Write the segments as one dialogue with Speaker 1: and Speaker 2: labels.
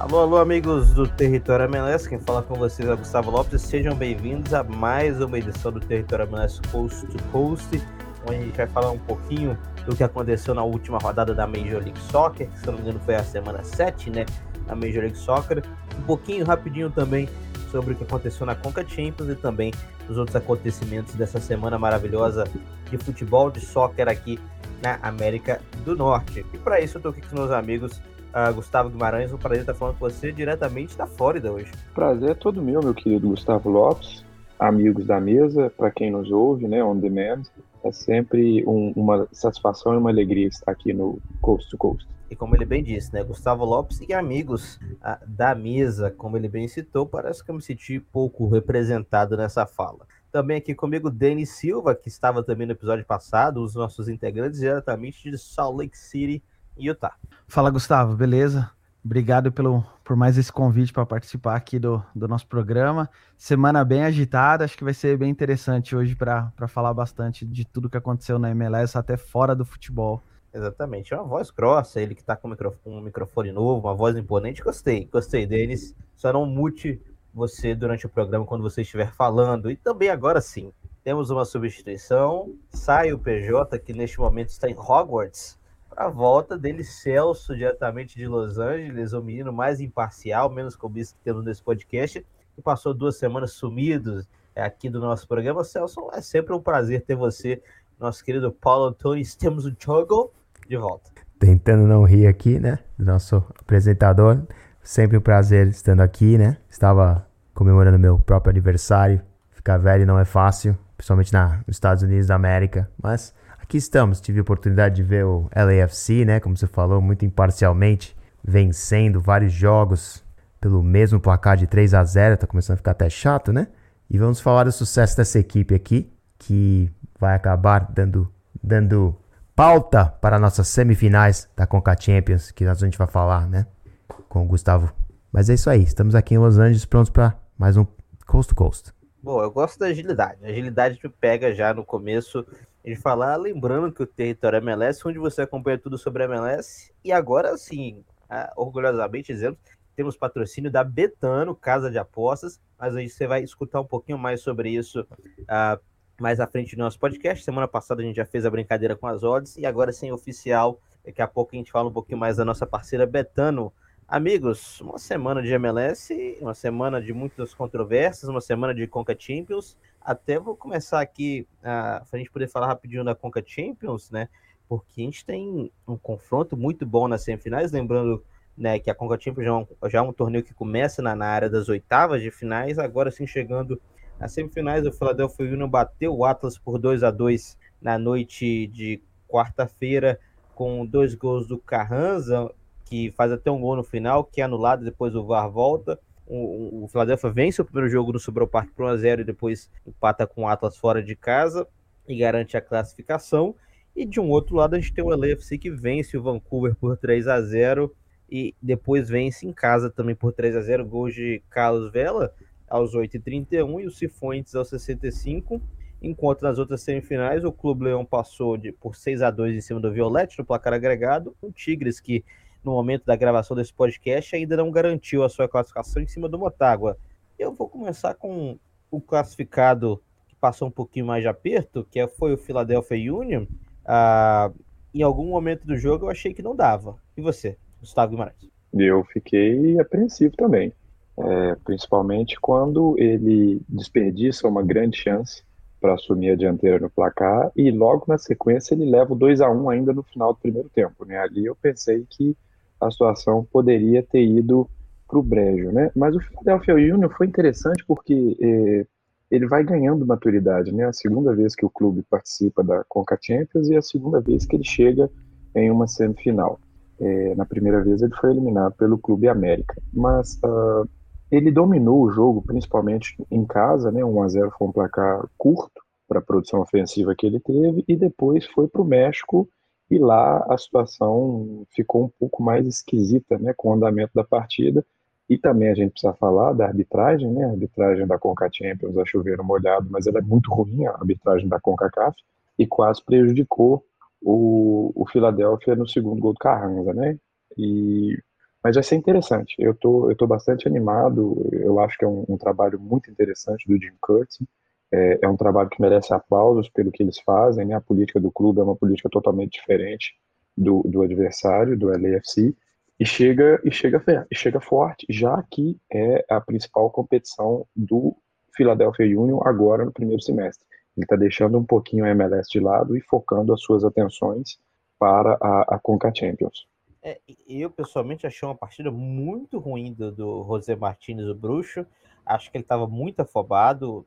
Speaker 1: Alô, alô, amigos do Território MLS, quem fala com vocês é o Gustavo Lopes. Sejam bem-vindos a mais uma edição do Território MLS Coast to Coast, onde a gente vai falar um pouquinho do que aconteceu na última rodada da Major League Soccer, que se não me engano foi a semana 7, né, na Major League Soccer. Um pouquinho rapidinho também sobre o que aconteceu na Conca Champions e também os outros acontecimentos dessa semana maravilhosa de futebol, de soccer aqui na América do Norte. E para isso eu estou aqui com meus amigos uh, Gustavo Guimarães. Um prazer estar falando com você diretamente da Flórida hoje.
Speaker 2: Prazer é todo meu, meu querido Gustavo Lopes. Amigos da mesa, para quem nos ouve, né, on demand, é sempre um, uma satisfação e uma alegria estar aqui no Coast to Coast.
Speaker 1: E como ele bem disse, né, Gustavo Lopes e amigos uh, da mesa, como ele bem citou, parece que eu me senti pouco representado nessa fala. Também aqui comigo, Denis Silva, que estava também no episódio passado, os nossos integrantes diretamente de Salt Lake City, Utah.
Speaker 3: Fala, Gustavo, beleza? Obrigado pelo, por mais esse convite para participar aqui do, do nosso programa. Semana bem agitada, acho que vai ser bem interessante hoje para falar bastante de tudo que aconteceu na MLS, até fora do futebol.
Speaker 1: Exatamente, é uma voz grossa, ele que está com um microfone novo, uma voz imponente. Gostei, gostei deles. Só não mute você durante o programa quando você estiver falando. E também agora sim, temos uma substituição. Sai o PJ, que neste momento está em Hogwarts, a volta dele, Celso, diretamente de Los Angeles, o menino mais imparcial, menos clubista que temos nesse podcast, que passou duas semanas sumidos é, aqui do nosso programa. Celso, é sempre um prazer ter você, nosso querido Paulo Antônio Temos o Jogo, de volta.
Speaker 4: Tentando não rir aqui, né? Nosso apresentador. Sempre um prazer estando aqui, né? Estava comemorando meu próprio aniversário. Ficar velho não é fácil, principalmente na, nos Estados Unidos da América, mas aqui estamos. Tive a oportunidade de ver o LAFC, né? Como você falou, muito imparcialmente, vencendo vários jogos pelo mesmo placar de 3 a 0 Tá começando a ficar até chato, né? E vamos falar do sucesso dessa equipe aqui, que vai acabar dando, dando pauta para nossas semifinais da Conca Champions, que a gente vai falar, né? Com o Gustavo. Mas é isso aí, estamos aqui em Los Angeles prontos para mais um Coast to Coast.
Speaker 1: Bom, eu gosto da agilidade. A agilidade te pega já no começo de falar, lembrando que o território é MLS, onde você acompanha tudo sobre a MLS. E agora sim, orgulhosamente dizemos, temos patrocínio da Betano, Casa de Apostas, mas aí você vai escutar um pouquinho mais sobre isso uh, mais à frente do nosso podcast. Semana passada a gente já fez a brincadeira com as odds e agora sim oficial. Daqui a pouco a gente fala um pouquinho mais da nossa parceira Betano. Amigos, uma semana de MLS, uma semana de muitas controvérsias, uma semana de Conca Champions. Até vou começar aqui uh, para a gente poder falar rapidinho da Conca Champions, né? Porque a gente tem um confronto muito bom nas semifinais, lembrando né, que a Conca Champions já é, um, já é um torneio que começa na, na, área das oitavas de finais, agora sim chegando nas semifinais, o Philadelphia Union bateu o Atlas por 2 a 2 na noite de quarta-feira, com dois gols do Carranza, que faz até um gol no final, que é anulado, depois o VAR volta. O, o Philadelphia vence o primeiro jogo no Sobral Park por 1x0 e depois empata com o Atlas fora de casa e garante a classificação. E de um outro lado, a gente tem o LAFC que vence o Vancouver por 3 a 0 e depois vence em casa também por 3 a 0 gols de Carlos Vela aos 8h31 e o Cifuentes aos 65 enquanto nas outras semifinais o Clube Leão passou de, por 6 a 2 em cima do Violete no placar agregado, o Tigres que no momento da gravação desse podcast, ainda não garantiu a sua classificação em cima do Motagua. Eu vou começar com o classificado que passou um pouquinho mais de aperto, que foi o Philadelphia Union. Ah, em algum momento do jogo eu achei que não dava. E você, Gustavo Guimarães?
Speaker 2: Eu fiquei apreensivo também. É, principalmente quando ele desperdiça uma grande chance para assumir a dianteira no placar e logo na sequência ele leva o 2 a 1 ainda no final do primeiro tempo. Né? Ali eu pensei que a situação poderia ter ido para o brejo, né? Mas o Philadelphia Union foi interessante porque eh, ele vai ganhando maturidade, né? A segunda vez que o clube participa da Conca Champions e a segunda vez que ele chega em uma semifinal. Eh, na primeira vez ele foi eliminado pelo Clube América, mas uh, ele dominou o jogo, principalmente em casa, né? 1 a 0 foi um placar curto para a produção ofensiva que ele teve e depois foi para o México e lá a situação ficou um pouco mais esquisita, né, com o andamento da partida, e também a gente precisa falar da arbitragem, né, a arbitragem da Conca Champions, a chover molhado, mas ela é muito ruim, a arbitragem da CONCACAF, e quase prejudicou o, o Philadelphia no segundo gol do Carranza, né, e Mas vai ser interessante. Eu tô, eu tô bastante animado. Eu acho que é um, um trabalho muito interessante do Jim Curtin. É, é, um trabalho que merece aplausos pelo que eles fazem. Né? A política do clube é uma política totalmente diferente do, do adversário, do LAFC, e chega e chega e chega forte, já que é a principal competição do Philadelphia Union agora no primeiro semestre. Ele está deixando um pouquinho a MLS de lado e focando as suas atenções para a, a Conca Champions.
Speaker 1: É, eu pessoalmente achei uma partida muito ruim do, do José Martins, o bruxo. Acho que ele estava muito afobado,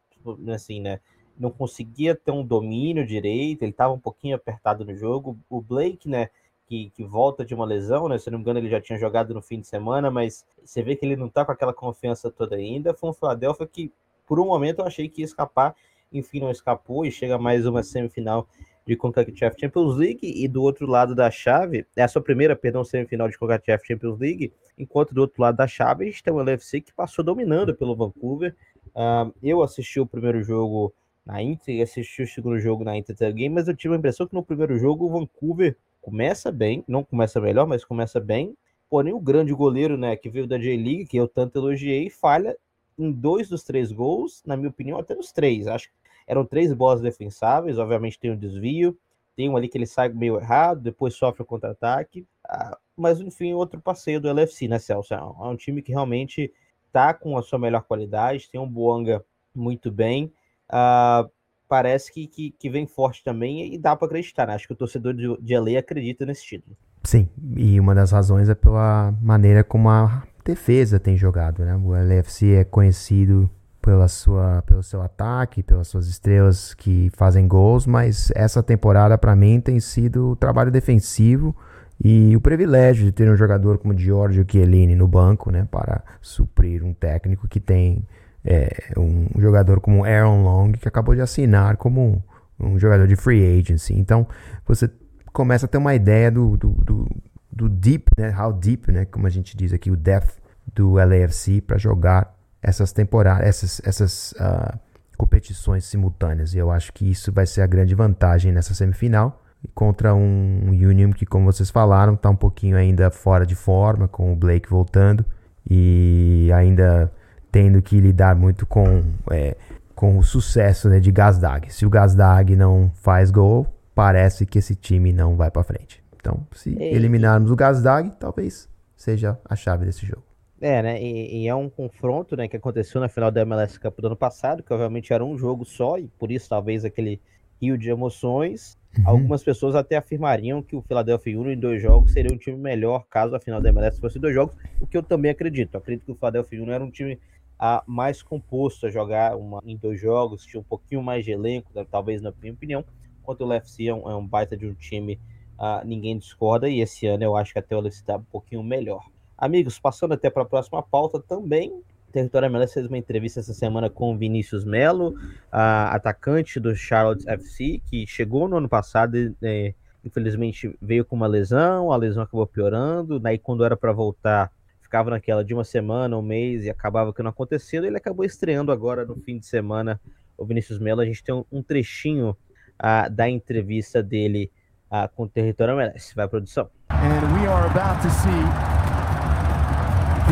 Speaker 1: assim, né? Não conseguia ter um domínio direito, ele estava um pouquinho apertado no jogo. O Blake, né? Que, que, volta de uma lesão, né? Se não me engano, ele já tinha jogado no fim de semana, mas você vê que ele não tá com aquela confiança toda ainda. Foi um Philadelphia que, por um momento, eu achei que ia escapar, enfim, não escapou e chega mais uma semifinal de CONCACAF Champions League e do outro lado da chave, é a sua primeira, perdão, semifinal de CONCACAF Champions League, enquanto do outro lado da chave a gente tem o LFC que passou dominando pelo Vancouver. Uh, eu assisti o primeiro jogo na Inter e assisti o segundo jogo na Inter também, mas eu tive a impressão que no primeiro jogo o Vancouver começa bem, não começa melhor, mas começa bem. Porém, o grande goleiro, né, que veio da J-League, que eu tanto elogiei, falha em dois dos três gols, na minha opinião, até nos três. Acho que eram três bolas defensáveis, obviamente tem um desvio, tem um ali que ele sai meio errado, depois sofre o contra-ataque. Ah, mas, enfim, outro passeio do LFC, né, Celso? É um time que realmente tá com a sua melhor qualidade, tem um Boanga muito bem. Uh, parece que, que, que, vem forte também e dá para acreditar, né? Acho que o torcedor de, de LA acredita nesse título.
Speaker 4: Sim, e uma das razões é pela maneira como a defesa tem jogado, né? O LFC é conhecido pela sua, pelo seu ataque, pelas suas estrelas que fazem gols, mas essa temporada para mim tem sido o trabalho defensivo e o privilégio de ter um jogador como Giorgio Chiellini no banco, né, para suprir um técnico que tem é, um jogador como Aaron Long, que acabou de assinar como um, jogador de free agency. Então, você começa a ter uma ideia do, do, do, do deep, né, how deep, né, como a gente diz aqui, o depth do LAFC para jogar essas temporadas, essas, essas uh, competições simultâneas. E eu acho que isso vai ser a grande vantagem nessa semifinal contra um Union que, como vocês falaram, está um pouquinho ainda fora de forma, com o Blake voltando e ainda tendo que lidar muito com, é, com o sucesso né, de Gazdag. Se o Gazdag não faz gol, parece que esse time não vai para frente. Então, se eliminarmos o Gazdag, talvez seja a chave desse jogo.
Speaker 1: É, né? E, e, é um confronto, né, que aconteceu na final da MLS Cup do ano passado, que obviamente era um jogo só e por isso talvez aquele rio de emoções. Uhum. Algumas pessoas até afirmariam que o Philadelphia Union em dois jogos seria um time melhor caso a final da MLS fosse dois jogos, o que eu também acredito. Acredito que o Philadelphia Union era um time a, mais composto a jogar uma, em dois jogos, tinha um pouquinho mais de elenco, né, talvez na minha opinião, enquanto o LFC é um, é um baita de um time, uh, ninguém discorda, e esse ano eu acho que até o LFC está um pouquinho melhor. Amigos, passando até para a próxima pauta também, Território MLS fez uma entrevista essa semana com o Vinícius Melo, atacante do Charlotte FC, que chegou no ano passado e é, infelizmente veio com uma lesão, a lesão acabou piorando, daí quando era para voltar ficava naquela de uma semana, um mês e acabava que não acontecendo, ele acabou estreando agora no fim de semana o Vinícius Melo, a gente tem um, um trechinho uh, da entrevista dele uh, com o Território MLS, vai produção. And we are about to see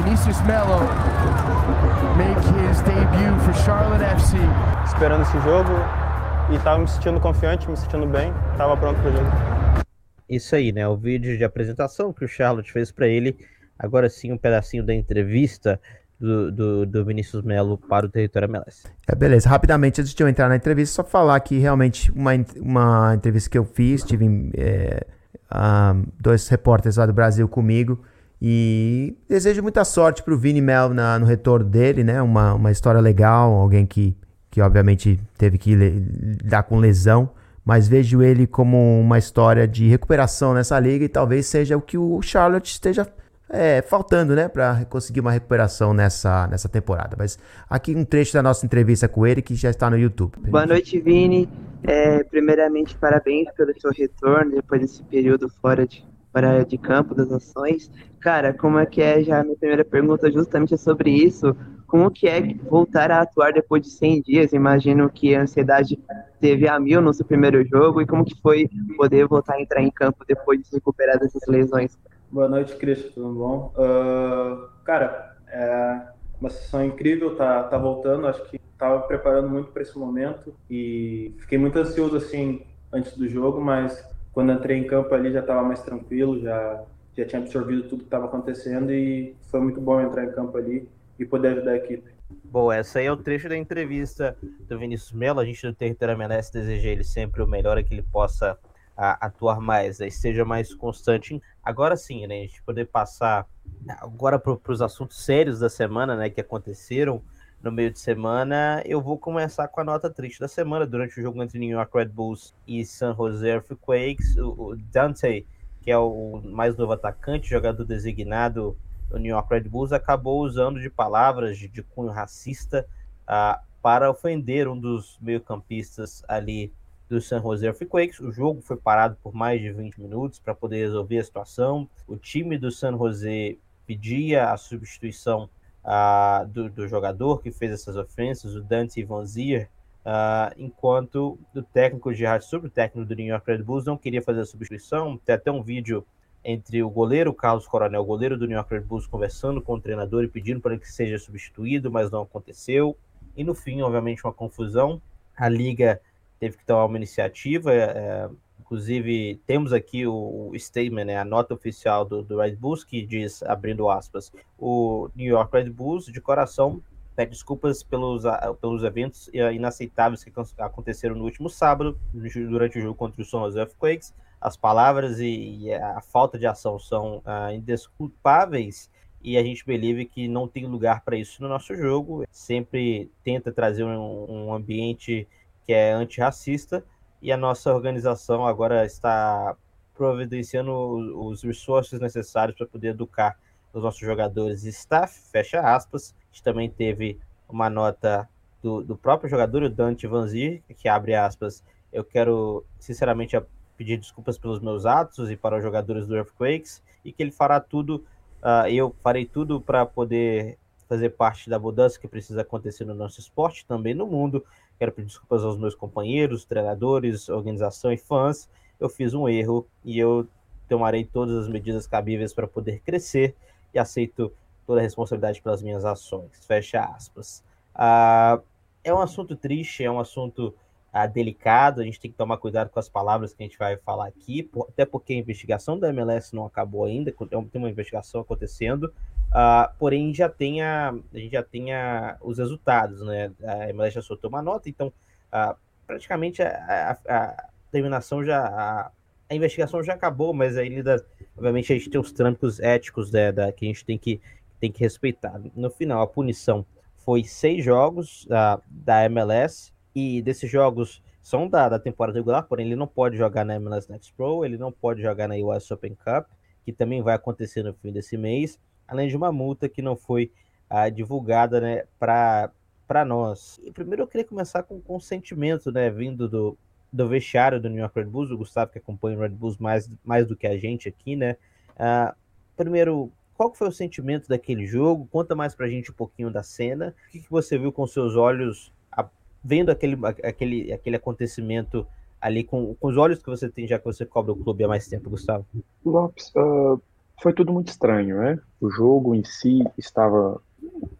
Speaker 5: Vinicius Melo make his debut for Charlotte FC. Esperando esse jogo e estava me sentindo confiante, me sentindo bem, estava pronto para o jogo.
Speaker 1: Isso aí, né? O vídeo de apresentação que o Charlotte fez para ele. Agora sim, um pedacinho da entrevista do, do, do, Vinícius Melo para o território MLS.
Speaker 4: É, beleza. Rapidamente, antes de eu entrar na entrevista, só falar que realmente uma, uma entrevista que eu fiz, tive é, um, dois repórteres lá do Brasil comigo. E desejo muita sorte para o Vini Mel na, no retorno dele, né? Uma, uma história legal, alguém que, que obviamente teve que lidar com lesão, mas vejo ele como uma história de recuperação nessa liga e talvez seja o que o Charlotte esteja é, faltando, né, para conseguir uma recuperação nessa, nessa temporada. Mas aqui um trecho da nossa entrevista com ele que já está no YouTube.
Speaker 6: Boa noite, Vini. É, primeiramente, parabéns pelo seu retorno depois desse período fora de para de campo das ações. Cara, como é que é já a minha primeira pergunta justamente é sobre isso. Como que é voltar a atuar depois de 100 dias? Imagino que a ansiedade teve a mil no seu primeiro jogo e como que foi poder voltar a entrar em campo depois de se recuperar dessas lesões?
Speaker 5: Boa noite, Cristian, tudo bom? Uh, cara, é uma sessão incrível, tá, tá voltando, acho que estava preparando muito para esse momento e fiquei muito ansioso, assim, antes do jogo, mas quando entrei em campo ali já estava mais tranquilo, já, já tinha absorvido tudo que estava acontecendo e foi muito bom entrar em campo ali e poder ajudar a equipe.
Speaker 1: Bom, essa aí é o trecho da entrevista do Vinícius Melo. A gente do Território MLS deseja ele sempre o melhor, é que ele possa a, atuar mais, né, esteja mais constante. Agora sim, né, a gente poder passar agora para os assuntos sérios da semana, né, que aconteceram no meio de semana, eu vou começar com a nota triste da semana. Durante o jogo entre New York Red Bulls e San Jose Earthquakes, o, Dante, que é o mais novo atacante, jogador designado do New York Red Bulls, acabou usando de palavras de, de cunho racista uh, para ofender um dos meio-campistas ali do San Jose Earthquakes. O jogo foi parado por mais de 20 minutos para poder resolver a situação. O time do San Jose pedia a substituição uh, do, do, jogador que fez essas ofensas, o Dante Van Zier, uh, enquanto o técnico Gerard Sobre, o técnico do New York Red Bulls, não queria fazer a substituição. Tem até um vídeo entre o goleiro Carlos Coronel, goleiro do New York Red Bulls, conversando com o treinador e pedindo para que seja substituído, mas não aconteceu. E no fim, obviamente, uma confusão. A liga teve que tomar uma iniciativa. É, inclusive, temos aqui o, o statement, né, a nota oficial do, do, Red Bulls, que diz, abrindo aspas, o New York Red Bulls, de coração, pede desculpas pelos, pelos eventos inaceitáveis que aconteceram no último sábado, durante o jogo contra o San Jose Earthquakes. As palavras e, e a falta de ação são uh, indesculpáveis e a gente believe que não tem lugar para isso no nosso jogo. Sempre tenta trazer um, um ambiente que é antirracista, e a nossa organização agora está providenciando os resources necessários para poder educar os nossos jogadores e staff, fecha aspas. A gente também teve uma nota do, do próprio jogador, o Dante Vanzir, que abre aspas, eu quero sinceramente pedir desculpas pelos meus atos e para os jogadores do Earthquakes, e que ele fará tudo, uh, eu farei tudo para poder fazer parte da mudança que precisa acontecer no nosso esporte, também no mundo, Quero pedir desculpas aos meus companheiros, treinadores, organização e fãs. Eu fiz um erro e eu tomarei todas as medidas cabíveis para poder crescer e aceito toda a responsabilidade pelas minhas ações. Fecha aspas. Ah, é um assunto triste, é um assunto ah, delicado, a gente tem que tomar cuidado com as palavras que a gente vai falar aqui, por, até porque a investigação da MLS não acabou ainda, tem uma investigação acontecendo, Uh, porém, já tenha, a gente já tenha os resultados, né? A MLS já soltou uma nota, então uh, praticamente a, a, a, terminação já. A, a, investigação já acabou, mas ainda, obviamente, a gente tem os trâmites éticos né, da, que a gente tem que, tem que respeitar. No final, a punição foi seis jogos uh, da MLS, e desses jogos são da, da temporada regular, porém ele não pode jogar na MLS Next Pro, ele não pode jogar na US Open Cup, que também vai acontecer no fim desse mês além de uma multa que não foi ah, divulgada né, para nós. E primeiro eu queria começar com consentimento né, vindo do, do vestiário do New York Red Bulls, o Gustavo que acompanha o Red Bulls mais, mais do que a gente aqui, né? Ah, primeiro, qual foi o sentimento daquele jogo? Conta mais pra gente um pouquinho da cena. O que, que você viu com seus olhos, a, vendo aquele, aquele, aquele acontecimento ali com, com os olhos que você tem, já que você cobra o clube há mais tempo, Gustavo?
Speaker 2: Lopes, uh, foi tudo muito estranho, né? O jogo em si estava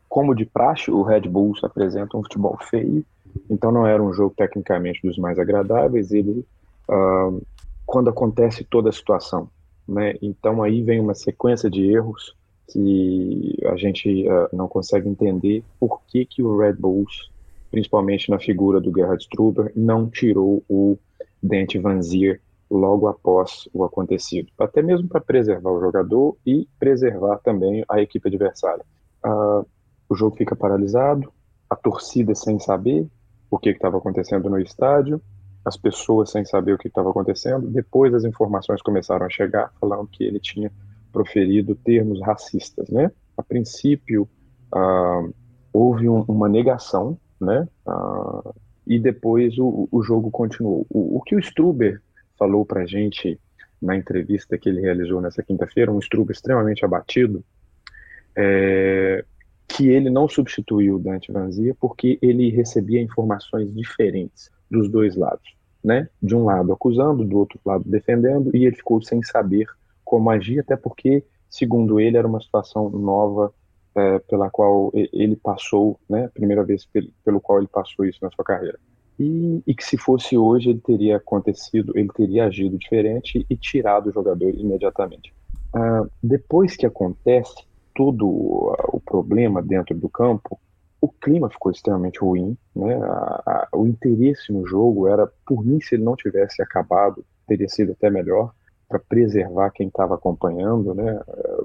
Speaker 2: como de praxe, o Red Bulls apresenta um futebol feio, então não era um jogo tecnicamente dos mais agradáveis. Ele, uh, quando acontece toda a situação, né? Então aí vem uma sequência de erros que a gente uh, não consegue entender por que que o Red Bulls, principalmente na figura do Gerhard Struber, não tirou o Dente Van Zier logo após o acontecido, até mesmo para preservar o jogador e preservar também a equipe adversária. Uh, o jogo fica paralisado, a torcida sem saber o que estava acontecendo no estádio, as pessoas sem saber o que estava acontecendo. Depois as informações começaram a chegar falando que ele tinha proferido termos racistas, né? A princípio uh, houve um, uma negação, né? Uh, e depois o, o jogo continuou. O, o que o Struber falou para a gente na entrevista que ele realizou nessa quinta-feira, um Struber extremamente abatido, é, que ele não substituiu o Dante Vanzia porque ele recebia informações diferentes dos dois lados, né? De um lado acusando, do outro lado defendendo, e ele ficou sem saber como agir, até porque, segundo ele, era uma situação nova é, pela qual ele passou, né, primeira vez pelo qual ele passou isso na sua carreira. E, e, que se fosse hoje ele teria acontecido, ele teria agido diferente e tirado o jogador imediatamente. Ah, depois que acontece todo o problema dentro do campo, o clima ficou extremamente ruim, né? A, a, o interesse no jogo era, por mim, se ele não tivesse acabado, teria sido até melhor para preservar quem estava acompanhando, né?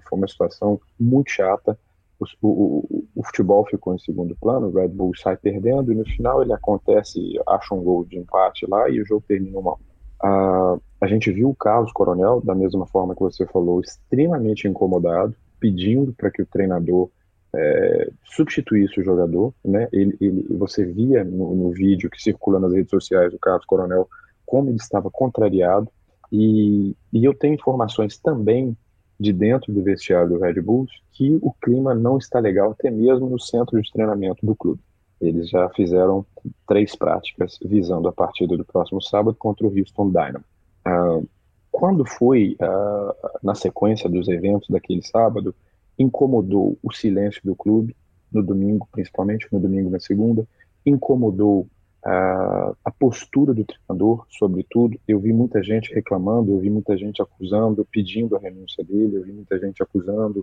Speaker 2: Foi uma situação muito chata o, o, o, futebol ficou em segundo plano, o Red Bull sai perdendo e no final ele acontece, acha um gol de empate lá e o jogo termina mal. Uh, a gente viu o Carlos Coronel, da mesma forma que você falou, extremamente incomodado, pedindo para que o treinador é, substituísse o jogador. Né? Ele, ele, você via no, no vídeo que circula nas redes sociais do Carlos Coronel como ele estava contrariado. E, e eu tenho informações também de dentro do vestiário do Red Bulls que o clima não está legal, até mesmo no centro de treinamento do clube. Eles já fizeram três práticas visando a partida do próximo sábado contra o Houston Dynamo. Ah, quando foi ah, na sequência dos eventos daquele sábado, incomodou o silêncio do clube, no domingo, principalmente no domingo na segunda, incomodou a, postura do treinador, sobretudo. Eu vi muita gente reclamando, eu vi muita gente acusando, pedindo a renúncia dele, eu vi muita gente acusando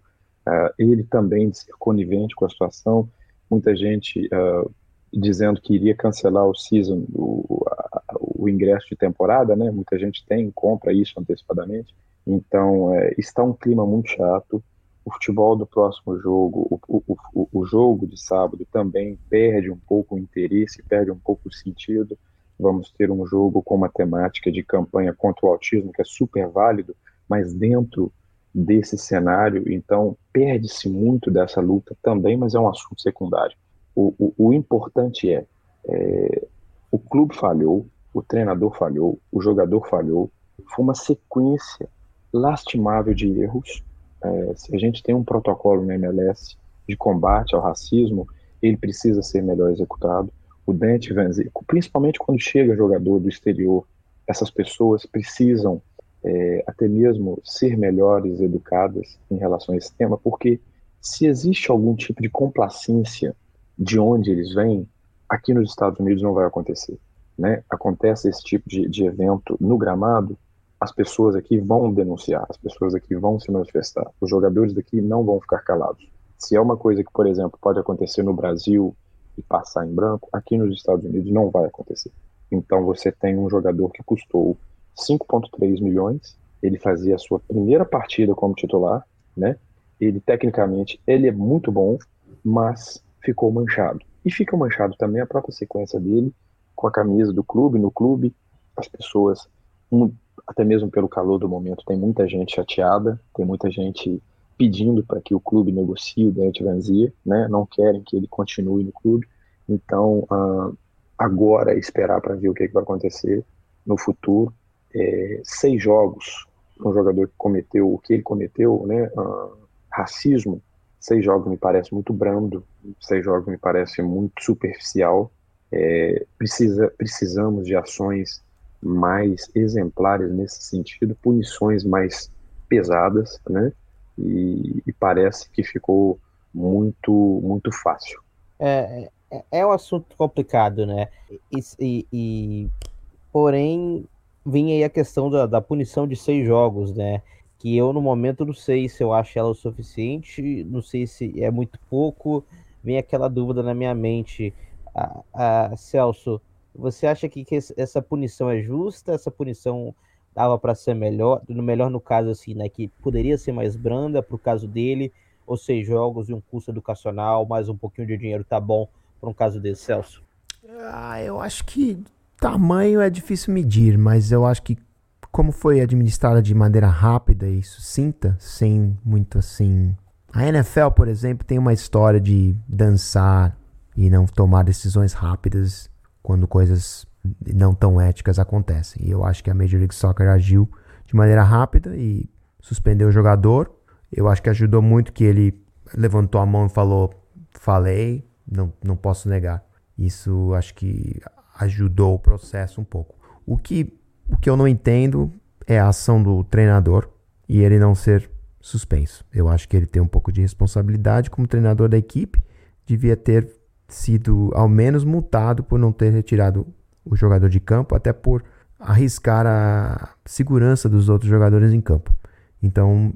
Speaker 2: uh, ele também de ser conivente com a situação, muita gente uh, dizendo que iria cancelar o season, o, a, o ingresso de temporada, né? Muita gente tem, compra isso antecipadamente. Então, é, está um clima muito chato o futebol do próximo jogo, o, o, o, o, jogo de sábado também perde um pouco o interesse, perde um pouco o sentido. Vamos ter um jogo com uma temática de campanha contra o autismo que é super válido, mas dentro desse cenário, então perde-se muito dessa luta também, mas é um assunto secundário. O, o importante é, é o clube falhou, o treinador falhou, o jogador falhou. Foi uma sequência lastimável de erros é, se a gente tem um protocolo no MLS de combate ao racismo, ele precisa ser melhor executado. O Dante Van principalmente quando chega jogador do exterior, essas pessoas precisam é, até mesmo ser melhores educadas em relação a esse tema, porque se existe algum tipo de complacência de onde eles vêm, aqui nos Estados Unidos não vai acontecer. Né? Acontece esse tipo de, de evento no gramado, as pessoas aqui vão denunciar, as pessoas aqui vão se manifestar, os jogadores daqui não vão ficar calados. Se é uma coisa que, por exemplo, pode acontecer no Brasil e passar em branco, aqui nos Estados Unidos não vai acontecer. Então você tem um jogador que custou 5,3 milhões, ele fazia a sua primeira partida como titular, né? Ele tecnicamente ele é muito bom, mas ficou manchado. E fica manchado também a própria sequência dele com a camisa do clube, no clube, as pessoas até mesmo pelo calor do momento, tem muita gente chateada, tem muita gente pedindo para que o clube negocie o Dante Vanzia, né? Não querem que ele continue no clube. Então, uh, agora é esperar para ver o que, que, vai acontecer no futuro. É, seis jogos, um jogador que cometeu o que ele cometeu, né? Uh, racismo. Seis jogos me parece muito brando, seis jogos me parece muito superficial. É, precisa, precisamos de ações mais exemplares nesse sentido, punições mais pesadas, né? E, e parece que ficou muito muito fácil.
Speaker 1: É, é, é um assunto complicado, né? E, e, e porém vem aí a questão da, da, punição de seis jogos, né? Que eu no momento não sei se eu acho ela o suficiente, não sei se é muito pouco. Vem aquela dúvida na minha mente, a, a Celso você acha que, que essa punição é justa? Essa punição dava para ser melhor, no melhor no caso assim, né, que poderia ser mais branda para o caso dele, ou seis jogos e um curso educacional, mais um pouquinho de dinheiro tá bom para um caso desse, Celso?
Speaker 4: Ah, eu acho que tamanho é difícil medir, mas eu acho que como foi administrada de maneira rápida e sucinta, sem muito assim. A NFL, por exemplo, tem uma história de dançar e não tomar decisões rápidas quando coisas não tão éticas acontecem. E eu acho que a Major League Soccer agiu de maneira rápida e suspendeu o jogador. Eu acho que ajudou muito que ele levantou a mão e falou: falei, não, não posso negar. Isso acho que ajudou o processo um pouco. O que, o que eu não entendo é a ação do treinador e ele não ser suspenso. Eu acho que ele tem um pouco de responsabilidade como treinador da equipe, devia ter sido ao menos multado por não ter retirado o jogador de campo, até por arriscar a segurança dos outros jogadores em campo. Então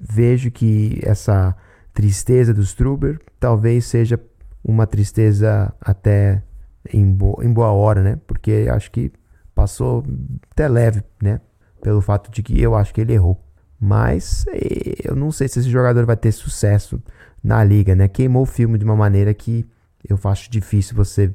Speaker 4: vejo que essa tristeza do Struber talvez seja uma tristeza até em, bo em boa hora, né? Porque acho que passou até leve, né? Pelo fato de que eu acho que ele errou. Mas eu não sei se esse jogador vai ter sucesso na liga, né? Queimou o filme de uma maneira que eu acho difícil você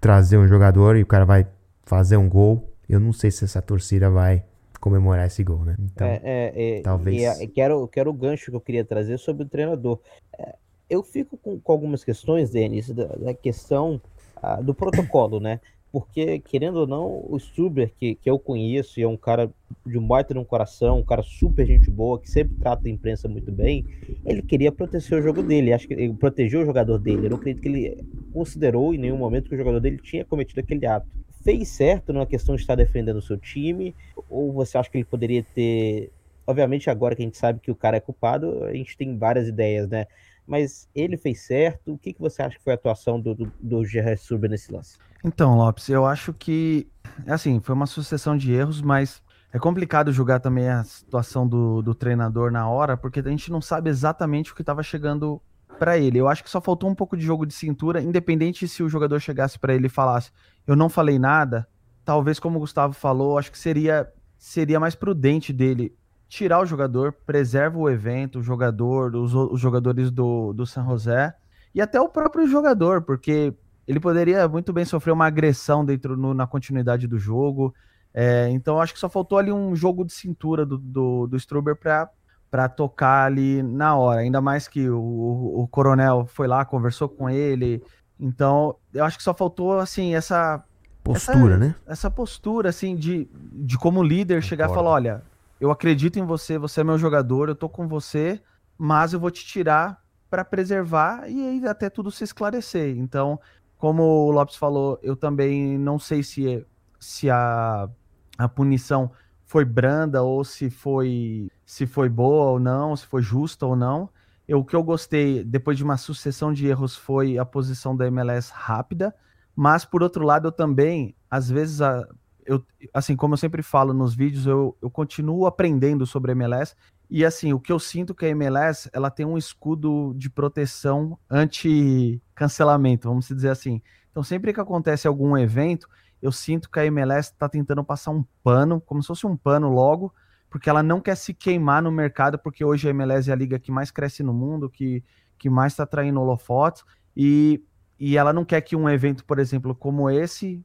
Speaker 4: trazer um jogador e o cara vai fazer um gol. Eu não sei se essa torcida vai comemorar esse gol, né?
Speaker 1: Então, é, é, é talvez. E, quero, quero o gancho que eu queria trazer sobre o treinador. É, eu fico com, com, algumas questões, Denis, da, da questão ah, do protocolo, né? Porque, querendo ou não, o Stuber, que, que eu conheço, e é um cara de um baita no coração, um cara super gente boa, que sempre trata a imprensa muito bem, ele queria proteger o jogo dele, acho que ele protegeu o jogador dele. Eu não acredito que ele considerou em nenhum momento que o jogador dele tinha cometido aquele ato. Fez certo na questão de estar defendendo o seu time, ou você acha que ele poderia ter. Obviamente, agora que a gente sabe que o cara é culpado, a gente tem várias ideias, né? Mas ele fez certo. O que, que você acha que foi a atuação do, do, do Gerard nesse lance?
Speaker 3: Então, Lopes, eu acho que, assim, foi uma sucessão de erros, mas é complicado julgar também a situação do, do treinador na hora, porque a gente não sabe exatamente o que estava chegando para ele. Eu acho que só faltou um pouco de jogo de cintura, independente se o jogador chegasse para ele e falasse, eu não falei nada, talvez como o Gustavo falou, acho que seria seria mais prudente dele tirar o jogador, preserva o evento, o jogador, os, os jogadores do, do San José e até o próprio jogador, porque ele poderia muito bem sofrer uma agressão dentro no, na continuidade do jogo. É, então acho que só faltou ali um jogo de cintura do, do, do Struber para tocar ali na hora. Ainda mais que o, o, o, coronel foi lá, conversou com ele. Então eu acho que só faltou assim essa
Speaker 4: postura,
Speaker 3: essa,
Speaker 4: né?
Speaker 3: Essa postura assim de, de como líder chegar e falar, olha, eu acredito em você, você é meu jogador, eu tô com você, mas eu vou te tirar para preservar e aí até tudo se esclarecer. Então, como o Lopes falou, eu também não sei se, se a, a punição foi branda ou se foi se foi boa ou não, se foi justa ou não. Eu, o que eu gostei depois de uma sucessão de erros foi a posição da MLS rápida, mas por outro lado eu também às vezes a, eu, assim como eu sempre falo nos vídeos eu, eu continuo aprendendo sobre MLS e assim, o que eu sinto que a MLS, ela tem um escudo de proteção anti-cancelamento, vamos dizer assim. Então, sempre que acontece algum evento, eu sinto que a MLS está tentando passar um pano, como se fosse um pano logo, porque ela não quer se queimar no mercado, porque hoje a MLS é a liga que mais cresce no mundo, que, que mais está traindo holofotes, e, e ela não quer que um evento, por exemplo, como esse,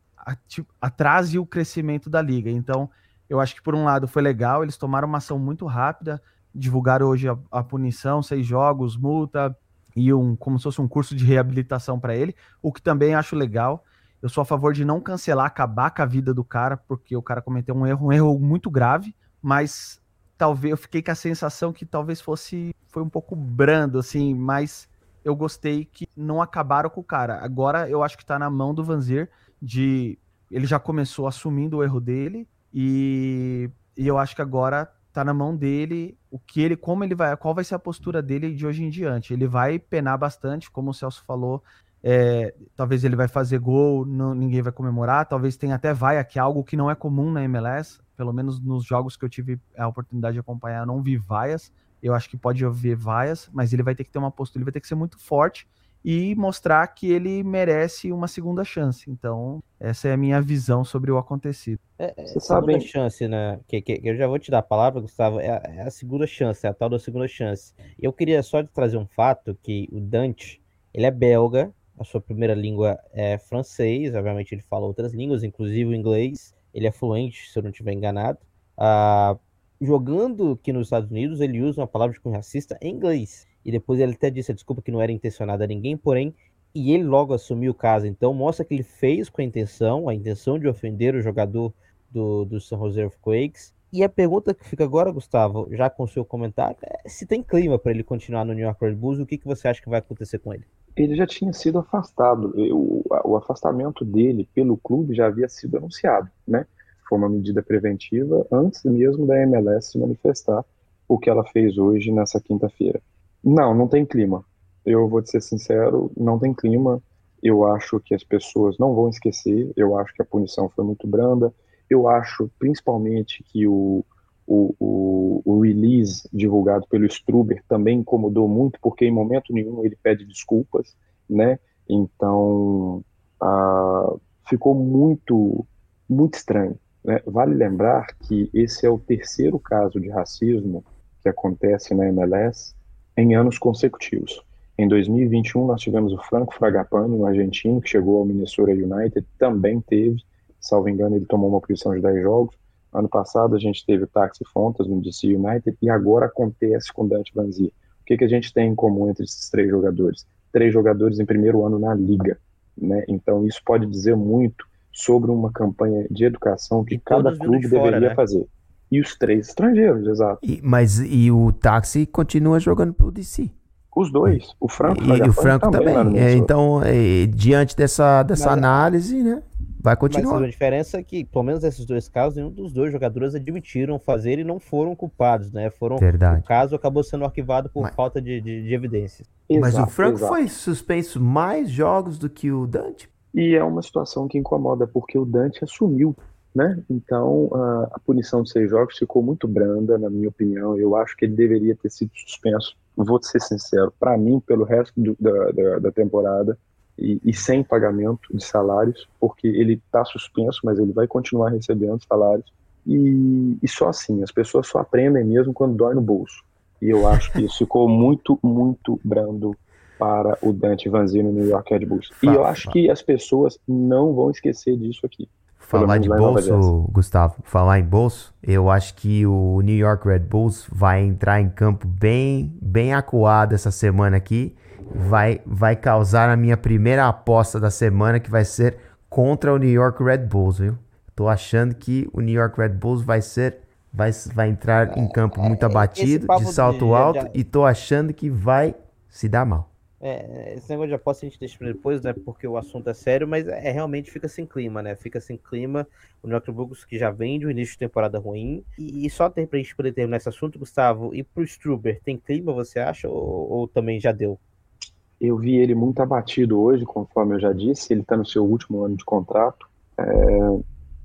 Speaker 3: atrase o crescimento da liga. Então, eu acho que por um lado foi legal, eles tomaram uma ação muito rápida, divulgaram hoje a, a, punição, seis jogos, multa e um como se fosse um curso de reabilitação para ele, o que também acho legal. Eu sou a favor de não cancelar, acabar com a vida do cara, porque o cara cometeu um erro, um erro muito grave, mas talvez eu fiquei com a sensação que talvez fosse foi um pouco brando assim, mas eu gostei que não acabaram com o cara. Agora eu acho que tá na mão do Vanzir de ele já começou assumindo o erro dele e, e eu acho que agora tá na mão dele o que ele, como ele vai, qual vai ser a postura dele de hoje em diante. Ele vai penar bastante, como o Celso falou. É, talvez ele vai fazer gol, não, ninguém vai comemorar. Talvez tenha até vaia, que é algo que não é comum na MLS. Pelo menos nos jogos que eu tive a oportunidade de acompanhar, não vi vaias. Eu acho que pode haver vaias, mas ele vai ter que ter uma postura, ele vai ter que ser muito forte e mostrar que ele merece uma segunda chance. Então, essa é a minha visão sobre o acontecido.
Speaker 1: É, é Você segunda sabe... chance, né? Que, que, que, eu já vou te dar a palavra, Gustavo. É, é, a segunda chance, é a tal da segunda chance. Eu queria só te trazer um fato que o Dante, ele é belga, a sua primeira língua é francês, obviamente ele fala outras línguas, inclusive o inglês. Ele é fluente, se eu não estiver enganado. Ah, jogando aqui nos Estados Unidos, ele usa uma palavra de cunho racista em inglês e depois ele até disse desculpa que não era intencionada a ninguém, porém, e ele logo assumiu o caso. Então mostra que ele fez com a intenção, a intenção de ofender o jogador do, do San Jose Earthquakes. E a pergunta que fica agora, Gustavo, já com o seu comentário, é se tem clima para ele continuar no New York Red Bulls, o que, que você acha que vai acontecer com ele?
Speaker 2: Ele já tinha sido afastado. O, o afastamento dele pelo clube já havia sido anunciado, né? Foi uma medida preventiva antes mesmo da MLS se manifestar o que ela fez hoje nessa quinta-feira. Não, não tem clima. Eu vou te ser sincero, não tem clima. Eu acho que as pessoas não vão esquecer. Eu acho que a punição foi muito branda. Eu acho, principalmente, que o, o, o, o release divulgado pelo Struber também incomodou muito, porque em momento nenhum ele pede desculpas, né? Então, ficou muito, muito estranho. Né? Vale lembrar que esse é o terceiro caso de racismo que acontece na MLS em anos consecutivos. Em 2021, nós tivemos o Franco Fragapane, um argentino, que chegou ao Minnesota United, também teve, salvo engano, ele tomou uma posição de 10 jogos. Ano passado, a gente teve o Taxi Fontas no DC United, e agora acontece com Dante Vanzia. O que, que a gente tem em comum entre esses três jogadores? Três jogadores em primeiro ano na liga. Né? Então, isso pode dizer muito sobre uma campanha de educação que e cada clube de fora, deveria né? fazer. E os três estrangeiros, exato.
Speaker 4: E, mas e o táxi continua jogando pelo DC?
Speaker 2: Os dois. O Franco
Speaker 4: e, e o Franco também. também. É, então, é, diante dessa, dessa mas, análise, né? Vai continuar. Mas
Speaker 1: a diferença é que, pelo menos nesses dois casos, nenhum dos dois jogadores admitiram fazer e não foram culpados, né? Foram,
Speaker 4: Verdade.
Speaker 1: O caso acabou sendo arquivado por mas... falta de, de, de evidências.
Speaker 4: Exato, mas o Franco exato. foi suspenso mais jogos do que o Dante?
Speaker 2: E é uma situação que incomoda, porque o Dante assumiu né? Então, a, a, punição de seis jogos ficou muito branda, na minha opinião. Eu acho que ele deveria ter sido suspenso, vou ser sincero, para mim, pelo resto do, da, da, da, temporada e, e, sem pagamento de salários, porque ele está suspenso, mas ele vai continuar recebendo salários. E, e só assim, as pessoas só aprendem mesmo quando dói no bolso. E eu acho que isso ficou muito, muito brando para o Dante Vanzino no New York Red Bulls. E eu acho que as pessoas não vão esquecer disso aqui.
Speaker 4: Falar de bolso, Gustavo, falar em bolso, eu acho que o New York Red Bulls vai entrar em campo bem, bem acuado essa semana aqui. Vai, vai causar a minha primeira aposta da semana, que vai ser contra o New York Red Bulls, viu? Tô achando que o New York Red Bulls vai ser vai, vai entrar em campo muito abatido, de salto alto, e tô achando que vai se dar mal.
Speaker 1: É, esse negócio de aposta a gente deixa para depois, né? Porque o assunto é sério, mas é realmente fica sem clima, né? Fica sem clima. O Bulls que já vem de um início de temporada ruim. E, e só tem pra gente poder terminar esse assunto, Gustavo, e pro Struber, tem clima, você acha? Ou, ou, também já deu?
Speaker 2: Eu vi ele muito abatido hoje, conforme eu já disse. Ele tá no seu último ano de contrato. É,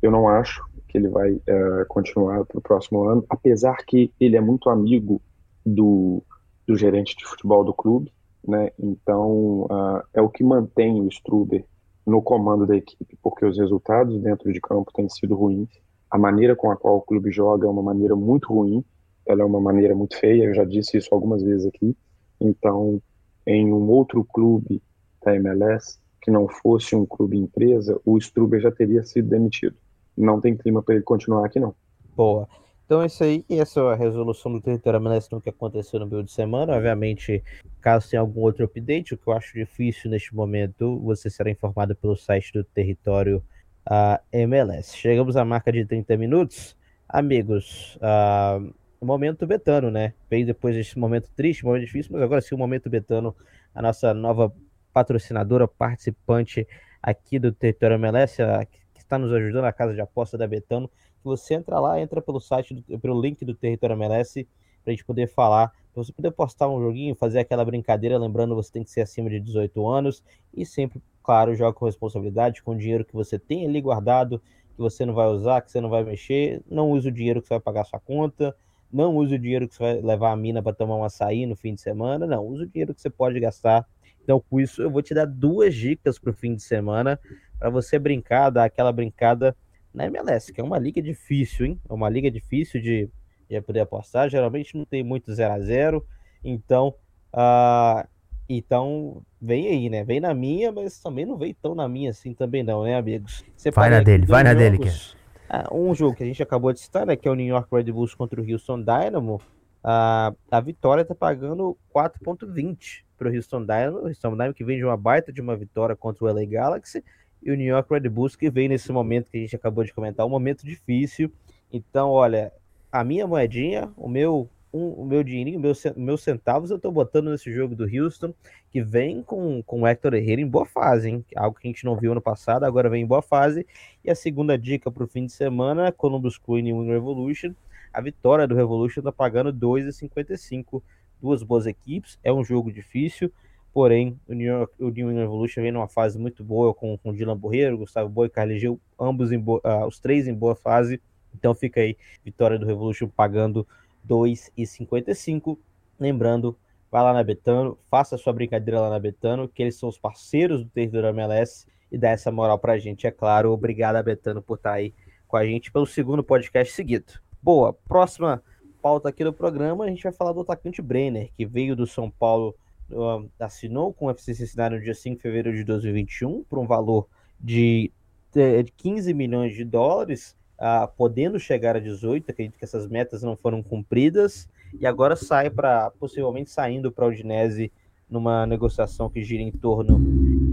Speaker 2: eu não acho que ele vai é, continuar pro próximo ano, apesar que ele é muito amigo do, do gerente de futebol do clube né? Então uh, é o que mantém o Struber no comando da equipe, porque os resultados dentro de campo têm sido ruins. A maneira com a qual o clube joga é uma maneira muito ruim, ela é uma maneira muito feia, eu já disse isso algumas vezes aqui. Então, em um outro clube da MLS, que não fosse um clube empresa, o Struber já teria sido demitido. Não tem clima para ele continuar aqui, não.
Speaker 1: Boa. Então é isso aí, essa é a resolução do território no que aconteceu no meio de semana. Obviamente, caso tenha algum outro update, o que eu acho difícil neste momento, você será informado pelo site do território uh, MLS. Chegamos à marca de 30 minutos. Amigos, uh, momento Betano, né? Veio depois desse momento triste, momento difícil, mas agora sim o momento Betano, a nossa nova patrocinadora, participante aqui do território MLS, a, que está nos ajudando, a casa de aposta da Betano você entra lá, entra pelo site, do, pelo link do Território MLS, para a gente poder falar, para você poder postar um joguinho, fazer aquela brincadeira, lembrando você tem que ser acima de 18 anos e sempre, claro, joga com responsabilidade, com o dinheiro que você tem ali guardado, que você não vai usar, que você não vai mexer, não use o dinheiro que você vai pagar sua conta, não use o dinheiro que você vai levar a mina para tomar um açaí no fim de semana, não, use o dinheiro que você pode gastar. Então, com isso, eu vou te dar duas dicas para o fim de semana, para você brincar, dar aquela brincada na MLS, que é uma liga difícil, hein? É uma liga difícil de, de poder apostar. Geralmente não tem muito 0 a 0 Então, uh, então vem aí, né? Vem na minha, mas também não vem tão na minha assim também não, né, amigos?
Speaker 4: vai na dele, vai na dele,
Speaker 1: Ken. Uh, um jogo que a gente acabou de citar, né? Que é o New York Red Bulls contra o Houston Dynamo. Uh, a vitória tá pagando 4.20 para o Houston Dynamo. O Houston Dynamo que vem de uma baita de uma vitória contra o LA Galaxy e o New York Red Bulls que veio nesse momento que a gente acabou de comentar, um momento difícil. Então, olha, a minha moedinha, o meu um, o meu dinheirinho, meus, meus centavos, eu tô botando nesse jogo do Houston, que vem com, com o Hector Herrera em boa fase, hein? Algo que a gente não viu ano passado, agora vem em boa fase. E a segunda dica para o fim de semana, Columbus Crew e New Revolution. a vitória do Revolution está pagando 2,55. Duas boas equipes, é um jogo difícil, porém o New, York, o New England Revolution vem numa fase muito boa com, com Dylan Borreiro, Gustavo Boi, Carlos Gil, ambos em uh, os três em boa fase. Então fica aí, vitória do Revolution pagando 2,55. Lembrando, vai lá na Betano, faça sua brincadeira lá na Betano, que eles são os parceiros do território MLS e dá essa moral pra gente, é claro. Obrigado, Betano, por estar aí com a gente pelo segundo podcast seguido. Boa, próxima pauta aqui do programa, a gente vai falar do atacante Brenner, que veio do São Paulo, uh, assinou com o FC Cincinnati no dia 5 de fevereiro de 2021, por um valor de, de 15 milhões de dólares, uh, podendo chegar a 18, acredito que essas metas não foram cumpridas, e agora sai para, possivelmente saindo para a Udinese numa negociação que gira em torno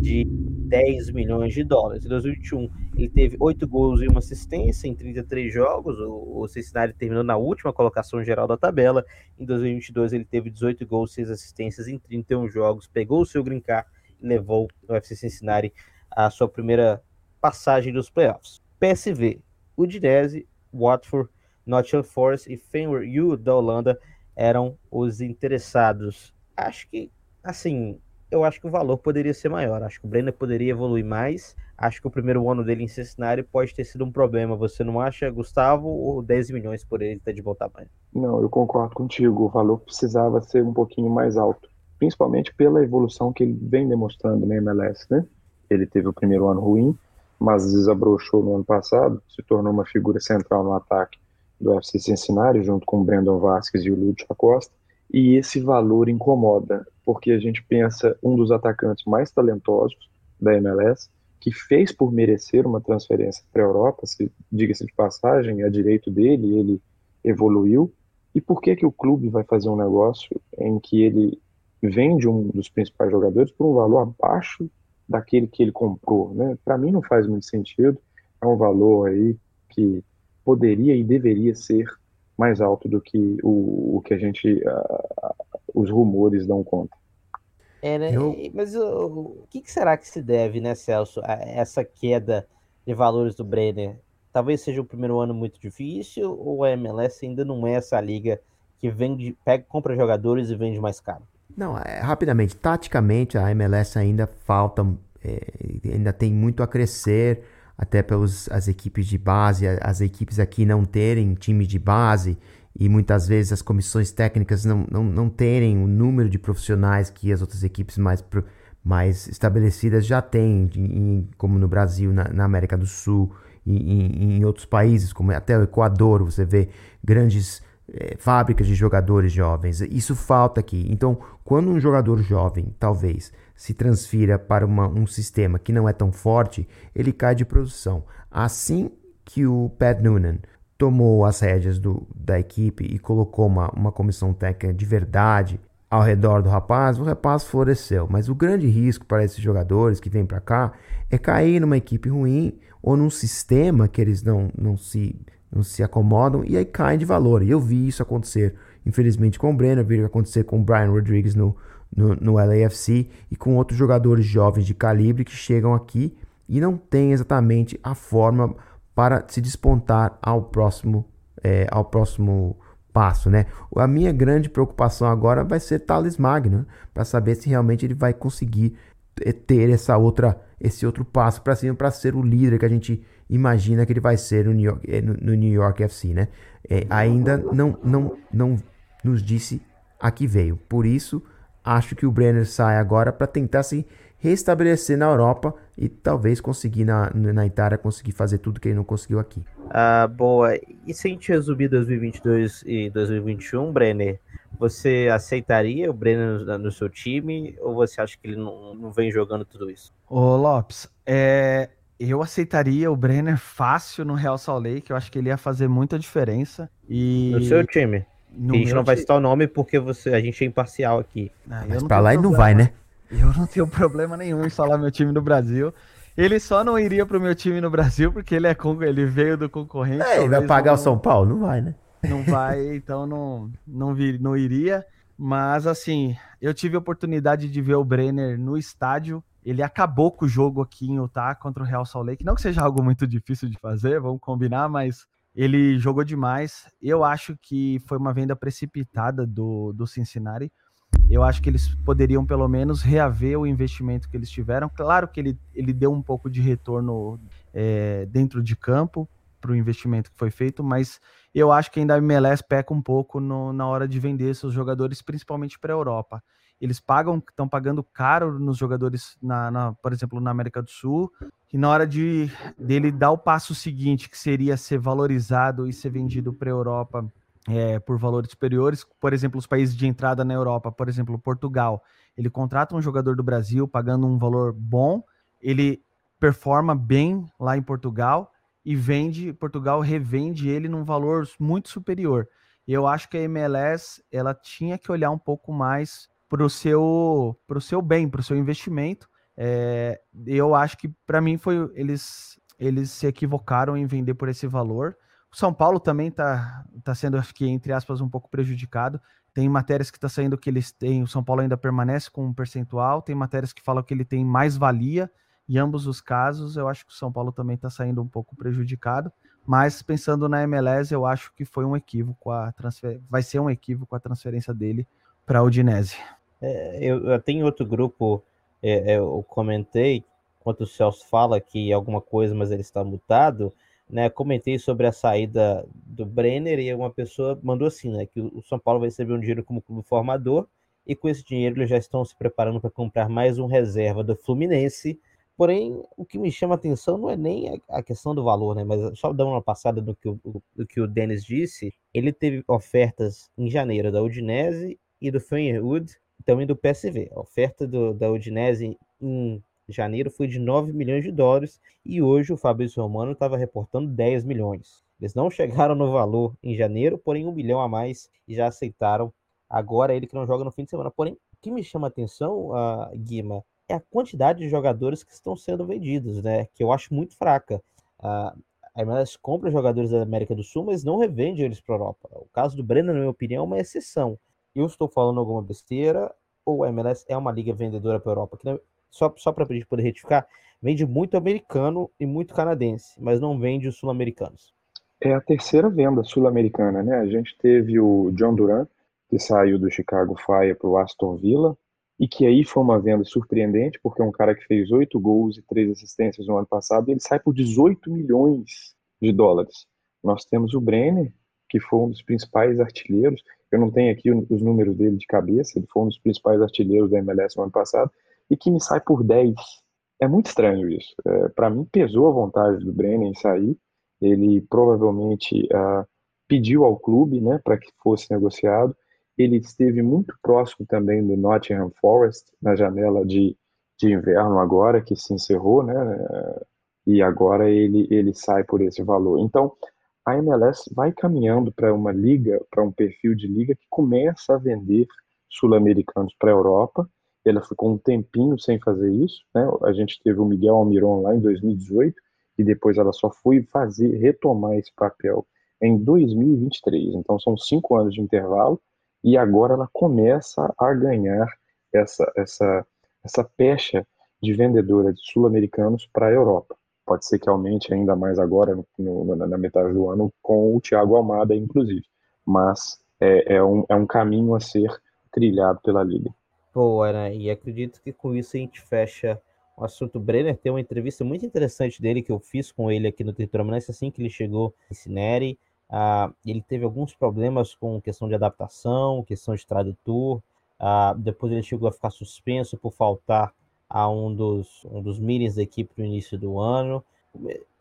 Speaker 1: de 10 milhões de dólares. Em 2021, ele teve 8 gols e uma assistência em 33 jogos. O, Cincinnati terminou na última colocação geral da tabela. Em 2022, ele teve 18 gols e 6 assistências em 31 jogos. Pegou o seu grincar e levou o FC Cincinnati à sua primeira passagem dos playoffs. PSV, Udinese, Watford, Nottingham Forest e Fenway U da Holanda eram os interessados. Acho que, assim, eu acho que o valor poderia ser maior. Acho que o Brenner poderia evoluir mais. Acho que o primeiro ano dele em Cincinnati pode ter sido um problema. Você não acha, Gustavo, ou 10 milhões por ele está de bom tamanho?
Speaker 2: Não, eu concordo contigo. O valor precisava ser um pouquinho mais alto. Principalmente pela evolução que ele vem demonstrando na MLS, né? Ele teve o primeiro ano ruim, mas desabrochou no ano passado, se tornou uma figura central no ataque do FC Cincinnati, junto com o Brandon Vasquez e o Lúcio Acosta e esse valor incomoda, porque a gente pensa um dos atacantes mais talentosos da MLS, que fez por merecer uma transferência para a Europa, diga-se de passagem, é direito dele, ele evoluiu. E por que que o clube vai fazer um negócio em que ele vende um dos principais jogadores por um valor abaixo daquele que ele comprou, né? Para mim não faz muito sentido. É um valor aí que poderia e deveria ser mais alto do que o, o que a gente, uh, os rumores dão conta.
Speaker 1: É, né? Eu... Mas o, o que, que, será que se deve, né, Celso, a essa queda de valores do Brenner? Talvez seja o primeiro ano muito difícil ou a MLS ainda não é essa liga que vende, pega, compra jogadores e vende mais caro?
Speaker 4: Não, é, rapidamente, taticamente a MLS ainda falta, é, ainda tem muito a crescer até pelas as equipes de base, as equipes aqui não terem time de base e muitas vezes as comissões técnicas não, não, não terem o número de profissionais que as outras equipes mais, mais estabelecidas já têm, em, como no Brasil, na, na América do Sul e em, em, outros países, como até o Equador, você vê grandes é, fábricas de jogadores jovens. Isso falta aqui. Então, quando um jogador jovem, talvez, se transfira para uma, um sistema que não é tão forte, ele cai de produção. Assim que o Pat Noonan tomou as rédeas do, da equipe e colocou uma, uma comissão técnica de verdade ao redor do rapaz, o rapaz floresceu. Mas o grande risco para esses jogadores que vêm para cá é cair numa equipe ruim ou num sistema que eles não, não, se, não se acomodam e aí caem de valor. E eu vi isso acontecer, infelizmente, com o Brenner, vi acontecer com o Brian Rodrigues no, no, no LAFC e com outros jogadores jovens de calibre que chegam aqui e não têm exatamente a forma para se despontar ao próximo, é, ao próximo passo, né? A minha grande preocupação agora vai ser Thales Magno, para saber se realmente ele vai conseguir é, ter essa outra, esse outro passo para cima para ser o líder que a gente imagina que ele vai ser no New York, é, no, no New York FC, né? É, ainda não, não, não nos disse a que veio. Por isso, acho que o Brenner sai agora para tentar se restabelecer na Europa e talvez conseguir na, na Itália conseguir fazer tudo que ele não conseguiu aqui.
Speaker 1: Ah, boa. E se a gente resumir 2022 e 2021, Brenner, você aceitaria o Brenner no, no seu time ou você acha que ele não, não vem jogando tudo isso?
Speaker 3: Ô Lopes, é, eu aceitaria o Brenner fácil no Real Salt Lake, eu acho que ele ia fazer muita diferença. E...
Speaker 1: No seu time? No a gente não vai citar o nome porque você, a gente é imparcial aqui.
Speaker 4: Ah, Mas pra lá ele não vai, né?
Speaker 3: Eu não tenho problema nenhum em falar meu time no Brasil. Ele só não iria pro meu time no Brasil porque ele é ele veio do concorrente.
Speaker 4: É, ele vai pagar não, o São Paulo? Não vai, né?
Speaker 3: Não vai, então não, não, vir, não iria. Mas assim, eu tive a oportunidade de ver o Brenner no estádio. Ele acabou com o jogo aqui em Utah contra o Real Salt Lake. Não que seja algo muito difícil de fazer, vamos combinar, mas Ele jogou demais. Eu acho que foi uma venda precipitada do, do Cincinnati. Eu acho que eles poderiam pelo menos reaver o investimento que eles tiveram. Claro que ele, ele deu um pouco de retorno é, dentro de campo para o investimento que foi feito, mas eu acho que ainda a MLS peca um pouco no, na hora de vender seus jogadores, principalmente para a Europa. Eles pagam, estão pagando caro nos jogadores, na, na, por exemplo, na América do Sul, e na hora de dele dar o passo seguinte, que seria ser valorizado e ser vendido para a Europa é, por valores superiores, por exemplo, os países de entrada na Europa, por exemplo, Portugal, ele contrata um jogador do Brasil pagando um valor bom, ele performa bem lá em Portugal e vende, Portugal revende ele num valor muito superior. Eu acho que a MLS ela tinha que olhar um pouco mais para o seu, seu bem, para o seu investimento. É, eu acho que para mim foi eles eles se equivocaram em vender por esse valor. O São Paulo também está tá sendo, acho que, entre aspas, um pouco prejudicado. Tem matérias que está saindo que eles têm, o São Paulo ainda permanece com um percentual, tem matérias que falam que ele tem mais valia. Em ambos os casos, eu acho que o São Paulo também está saindo um pouco prejudicado. Mas pensando na MLS, eu acho que foi um equívoco a transfer... vai ser um equívoco a transferência dele para a Udinese.
Speaker 1: É, eu, eu tenho outro grupo, é, é, eu comentei, enquanto o Celso fala que alguma coisa, mas ele está mutado, né? Comentei sobre a saída do Brenner e uma pessoa mandou assim, né? Que o São Paulo vai receber um dinheiro como clube formador e com esse dinheiro eles já estão se preparando para comprar mais um reserva do Fluminense. Porém, o que me chama a atenção não é nem a questão do valor, né? Mas só dar uma passada do que o, do que o Denis disse. Ele teve ofertas em janeiro da Udinese e do Feyenoord também do PSV. A oferta do, da Udinese em janeiro foi de 9 milhões de dólares e hoje o Fabrício Romano estava reportando 10 milhões. Eles não chegaram no valor em janeiro, porém um milhão a mais e já aceitaram. Agora ele que não joga no fim de semana. Porém, o que me chama a atenção, uh, Guima, é a quantidade de jogadores que estão sendo vendidos, né? Que eu acho muito fraca. A MLS compra jogadores da América do Sul, mas não revende eles para a Europa. O caso do Brenner, na minha opinião, é uma exceção eu estou falando alguma besteira ou a MLS é uma liga vendedora para a Europa? Que, só só para a gente poder retificar, vende muito americano e muito canadense, mas não vende os sul-americanos.
Speaker 2: É a terceira venda sul-americana, né? A gente teve o John Duran, que saiu do Chicago Fire para o Aston Villa, e que aí foi uma venda surpreendente, porque é um cara que fez oito gols e três assistências no ano passado, e ele sai por 18 milhões de dólares. Nós temos o Brenner, que foi um dos principais artilheiros, eu não tenho aqui os números dele de cabeça, ele foi um dos principais artilheiros da MLS no ano passado, e que me sai por 10. É muito estranho isso. É, Para mim, pesou a vontade do Brenner em sair. Ele provavelmente uh, pediu ao clube né, para que fosse negociado. Ele esteve muito próximo também do Nottingham Forest, na janela de, de inverno agora, que se encerrou, né? E agora ele, ele sai por esse valor. Então, a MLS vai caminhando para uma liga, para um perfil de liga que começa a vender sul-americanos para a Europa. Ela ficou um tempinho sem fazer isso, né? A gente teve o Miguel Almiron lá em 2018 e depois ela só foi fazer retomar esse papel em 2023. Então são cinco anos de intervalo e agora ela começa a ganhar essa essa essa pecha de vendedora de sul-americanos para a Europa pode ser que aumente ainda mais agora, no, no, na metade do ano, com o Thiago Almada, inclusive. Mas é, é, um, é um caminho a ser trilhado pela Liga.
Speaker 1: Boa, né? E acredito que com isso a gente fecha o assunto. Brenner tem uma entrevista muito interessante dele que eu fiz com ele aqui no Território assim que ele chegou em Cineri. Ah, ele teve alguns problemas com questão de adaptação, questão de tradutor. Ah, depois ele chegou a ficar suspenso por faltar a um dos, um dos meetings da equipe no início do ano,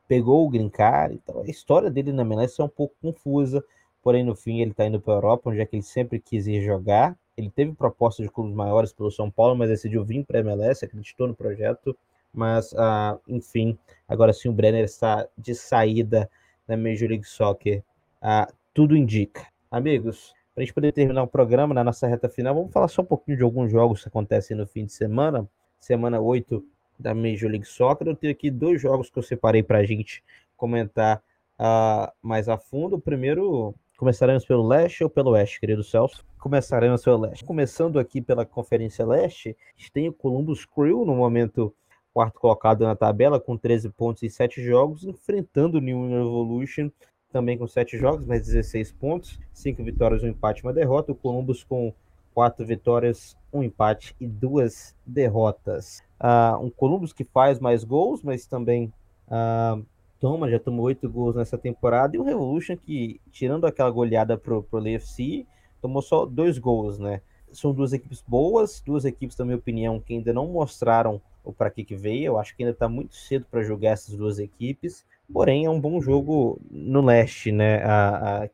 Speaker 1: pegou o green card, então a história dele na MLS é um pouco confusa, porém no fim ele está indo para a Europa, onde é que ele sempre quis ir jogar, ele teve proposta de clubes maiores pelo São Paulo, mas decidiu vir para a MLS, acreditou no projeto, mas uh, enfim, agora sim o Brenner está de saída da Major League Soccer, uh, tudo indica. Amigos, para a gente poder terminar o programa na nossa reta final, vamos falar só um pouquinho de alguns jogos que acontecem no fim de semana semana 8 da Major League Soccer. Eu tenho aqui dois jogos que eu separei para a gente comentar uh, mais a fundo. O primeiro, começaremos pelo leste ou pelo oeste, querido Celso? Começaremos pelo leste. Começando aqui pela Conferência Leste, a gente tem o Columbus Crew no momento quarto colocado na tabela com 13 pontos e 7 jogos, enfrentando o New England Evolution também com sete jogos, mais 16 pontos, cinco vitórias, um empate, uma derrota. O Columbus com quatro vitórias, um empate e duas derrotas. Uh, um Columbus que faz mais gols, mas também uh, toma, já tomou oito gols nessa temporada. E o Revolution que, tirando aquela goleada pro, pro LFC, tomou só dois gols, né? São duas equipes boas, duas equipes, na minha opinião, que ainda não mostraram o para que, que veio. Eu acho que ainda está muito cedo para julgar essas duas equipes. Porém, é um bom jogo no leste, né,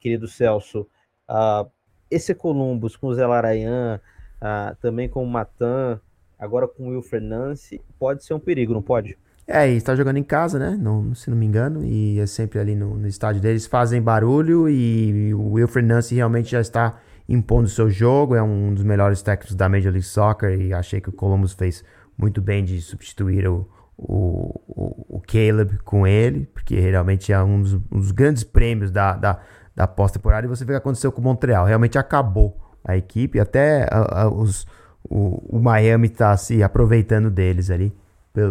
Speaker 1: querido Celso? A, esse Columbus com o Zé Larayan, a, também com o Matan, agora com o Will Fernandes, pode ser um perigo, não pode?
Speaker 4: É, e está jogando em casa, né? Não, se não me engano, e é sempre ali no, no estádio deles. Fazem barulho e o Will Fernandes realmente já está impondo o seu jogo. É um dos melhores técnicos da Major League Soccer e achei que o Columbus fez muito bem de substituir o, o, o, o Caleb com ele, porque realmente é um dos, um dos grandes prêmios da, da, da pós-temporada. E você vê o que aconteceu com o Montreal. Realmente acabou a equipe, até a, a, os, o, o Miami está se aproveitando deles ali,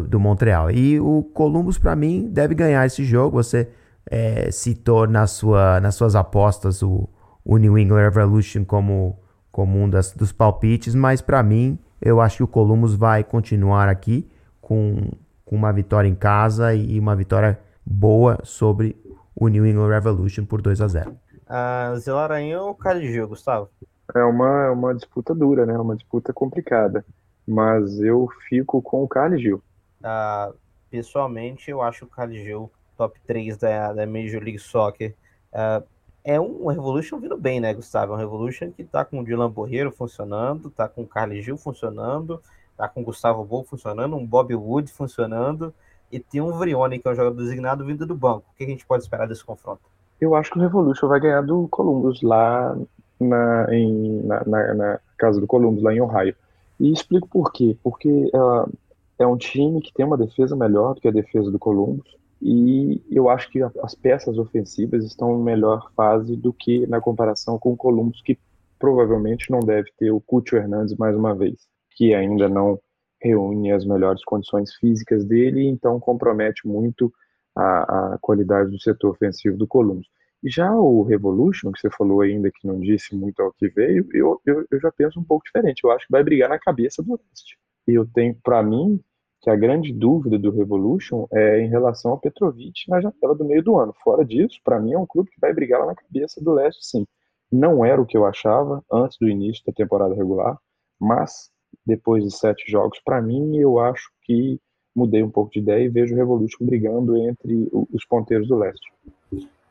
Speaker 4: do Montreal. E o Columbus, para mim, deve ganhar esse jogo. Você é, citou na sua, nas suas apostas o, o New England Revolution como, como um das, dos palpites, mas para mim, eu acho que o Columbus vai continuar aqui com com uma vitória em casa e uma vitória boa sobre o New England Revolution por 2 a 0
Speaker 1: a Zelaranha ou Caligil, Gustavo?
Speaker 2: É uma, é uma disputa dura, né? Uma disputa complicada. Mas eu fico com o Caligil.
Speaker 1: Ah, pessoalmente, eu acho o Caligil top 3 da, da Major League Soccer. Ah, é um Revolution vindo bem, né, Gustavo? É um Revolution que tá com o Dylan Borreiro funcionando, tá com o Carlos funcionando, tá com o Gustavo Bol funcionando, um Bob Wood funcionando, e tem um Vrioni, que é um jogador designado vindo do banco. O que a gente pode esperar desse confronto?
Speaker 2: Eu acho que o Revolution vai ganhar do Columbus lá na, em, na, na, na casa do Columbus, lá em Ohio. E explico por quê. Porque uh, é um time que tem uma defesa melhor do que a defesa do Columbus. E eu acho que as peças ofensivas estão em melhor fase do que na comparação com o Columbus, que provavelmente não deve ter o Cúcio Hernandes mais uma vez que ainda não reúne as melhores condições físicas dele, então compromete muito a, a qualidade do setor ofensivo do Columbus. Já o Revolution, que você falou ainda que não disse muito ao que veio, eu, eu, eu já penso um pouco diferente. Eu acho que vai brigar na cabeça do Leste. E eu tenho, para mim, que a grande dúvida do Revolution é em relação ao Petrovic na janela do meio do ano. Fora disso, para mim é um clube que vai brigar lá na cabeça do Leste, sim. Não era o que eu achava antes do início da temporada regular, mas depois de sete jogos. Para mim, eu acho que mudei um pouco de ideia e vejo o Revolution brigando entre os ponteiros do leste.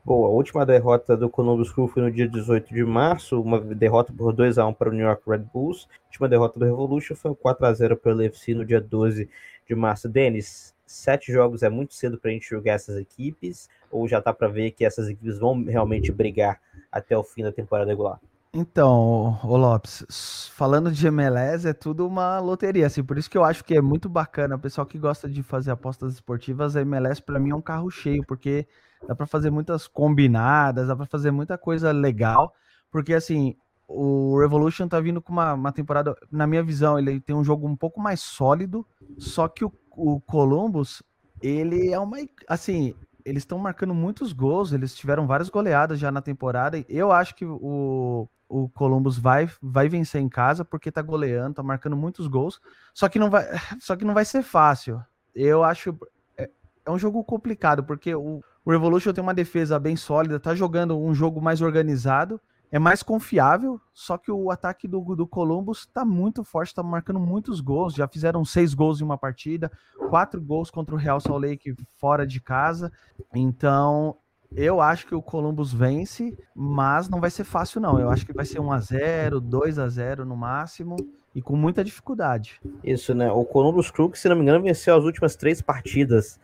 Speaker 1: Boa, a última derrota do Columbus Crew foi no dia 18 de março, uma derrota por 2 a 1 para o New York Red Bulls. A última derrota do Revolution foi 4 a 0 para o LFC no dia 12 de março. Denis, sete jogos é muito cedo para a gente jogar essas equipes, ou já está para ver que essas equipes vão realmente brigar até o fim da temporada regular?
Speaker 3: Então, o Lopes, falando de MLS é tudo uma loteria, assim, por isso que eu acho que é muito bacana, o pessoal que gosta de fazer apostas esportivas, a MLS para mim é um carro cheio, porque dá para fazer muitas combinadas, dá para fazer muita coisa legal, porque assim, o Revolution tá vindo com uma, uma temporada, na minha visão, ele tem um jogo um pouco mais sólido, só que o, o Columbus, ele é uma, assim, eles estão marcando muitos gols, eles tiveram várias goleadas já na temporada. Eu acho que o, o Columbus vai, vai vencer em casa porque tá goleando, tá marcando muitos gols. Só que não vai, só que não vai ser fácil. Eu acho é, é um jogo complicado porque o, o Revolution tem uma defesa bem sólida, tá jogando um jogo mais organizado, é mais confiável, só que o ataque do, do Columbus tá muito forte, tá marcando muitos gols, já fizeram seis gols em uma partida, quatro gols contra o Real Salt Lake fora de casa, então eu acho que o Columbus vence, mas não vai ser fácil, não. Eu acho que vai ser 1 a 0 2 a 0 no máximo, e com muita dificuldade.
Speaker 1: Isso, né? O Columbus Crew, se não me engano, venceu as últimas três partidas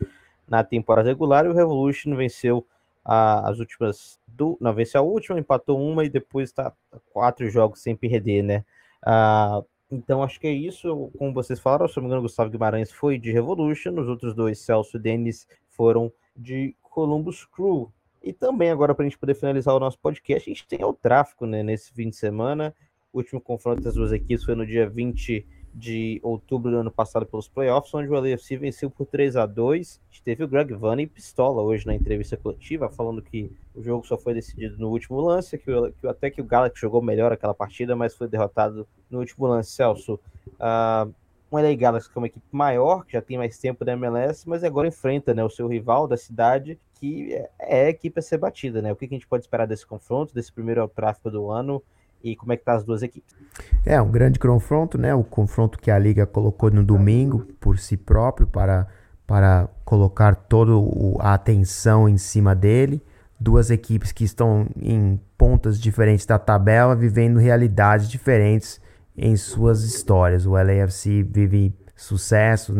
Speaker 1: na temporada regular, e o Revolution venceu a, as últimas. Do, não, venceu a última, empatou uma e depois está quatro jogos sem perder, né? Ah, então acho que é isso. Como vocês falaram, se não me engano, Gustavo Guimarães foi de Revolution, os outros dois, Celso e Denis, foram de Columbus Crew. E também, agora, para a gente poder finalizar o nosso podcast, a gente tem o tráfico né, nesse fim de semana. O último confronto das duas equipes foi no dia 20 de outubro do ano passado pelos playoffs, onde o LAFC venceu por 3 a 2 A gente teve o Greg Vanney pistola hoje na entrevista coletiva, falando que o jogo só foi decidido no último lance, que, o, que até que o Galaxy jogou melhor aquela partida, mas foi derrotado no último lance. Celso, uh, um LA Galaxy que é uma equipe maior, que já tem mais tempo da MLS, mas agora enfrenta né, o seu rival da cidade, que é, é a equipe a ser batida. Né? O que a gente pode esperar desse confronto, desse primeiro tráfego do ano? E como é que tá as duas equipes.
Speaker 4: É um grande confronto, né? O confronto que a liga colocou no domingo por si próprio para para colocar toda a atenção em cima dele. Duas equipes que estão em pontas diferentes da tabela, vivendo realidades diferentes em suas histórias. O LAFC vive sucesso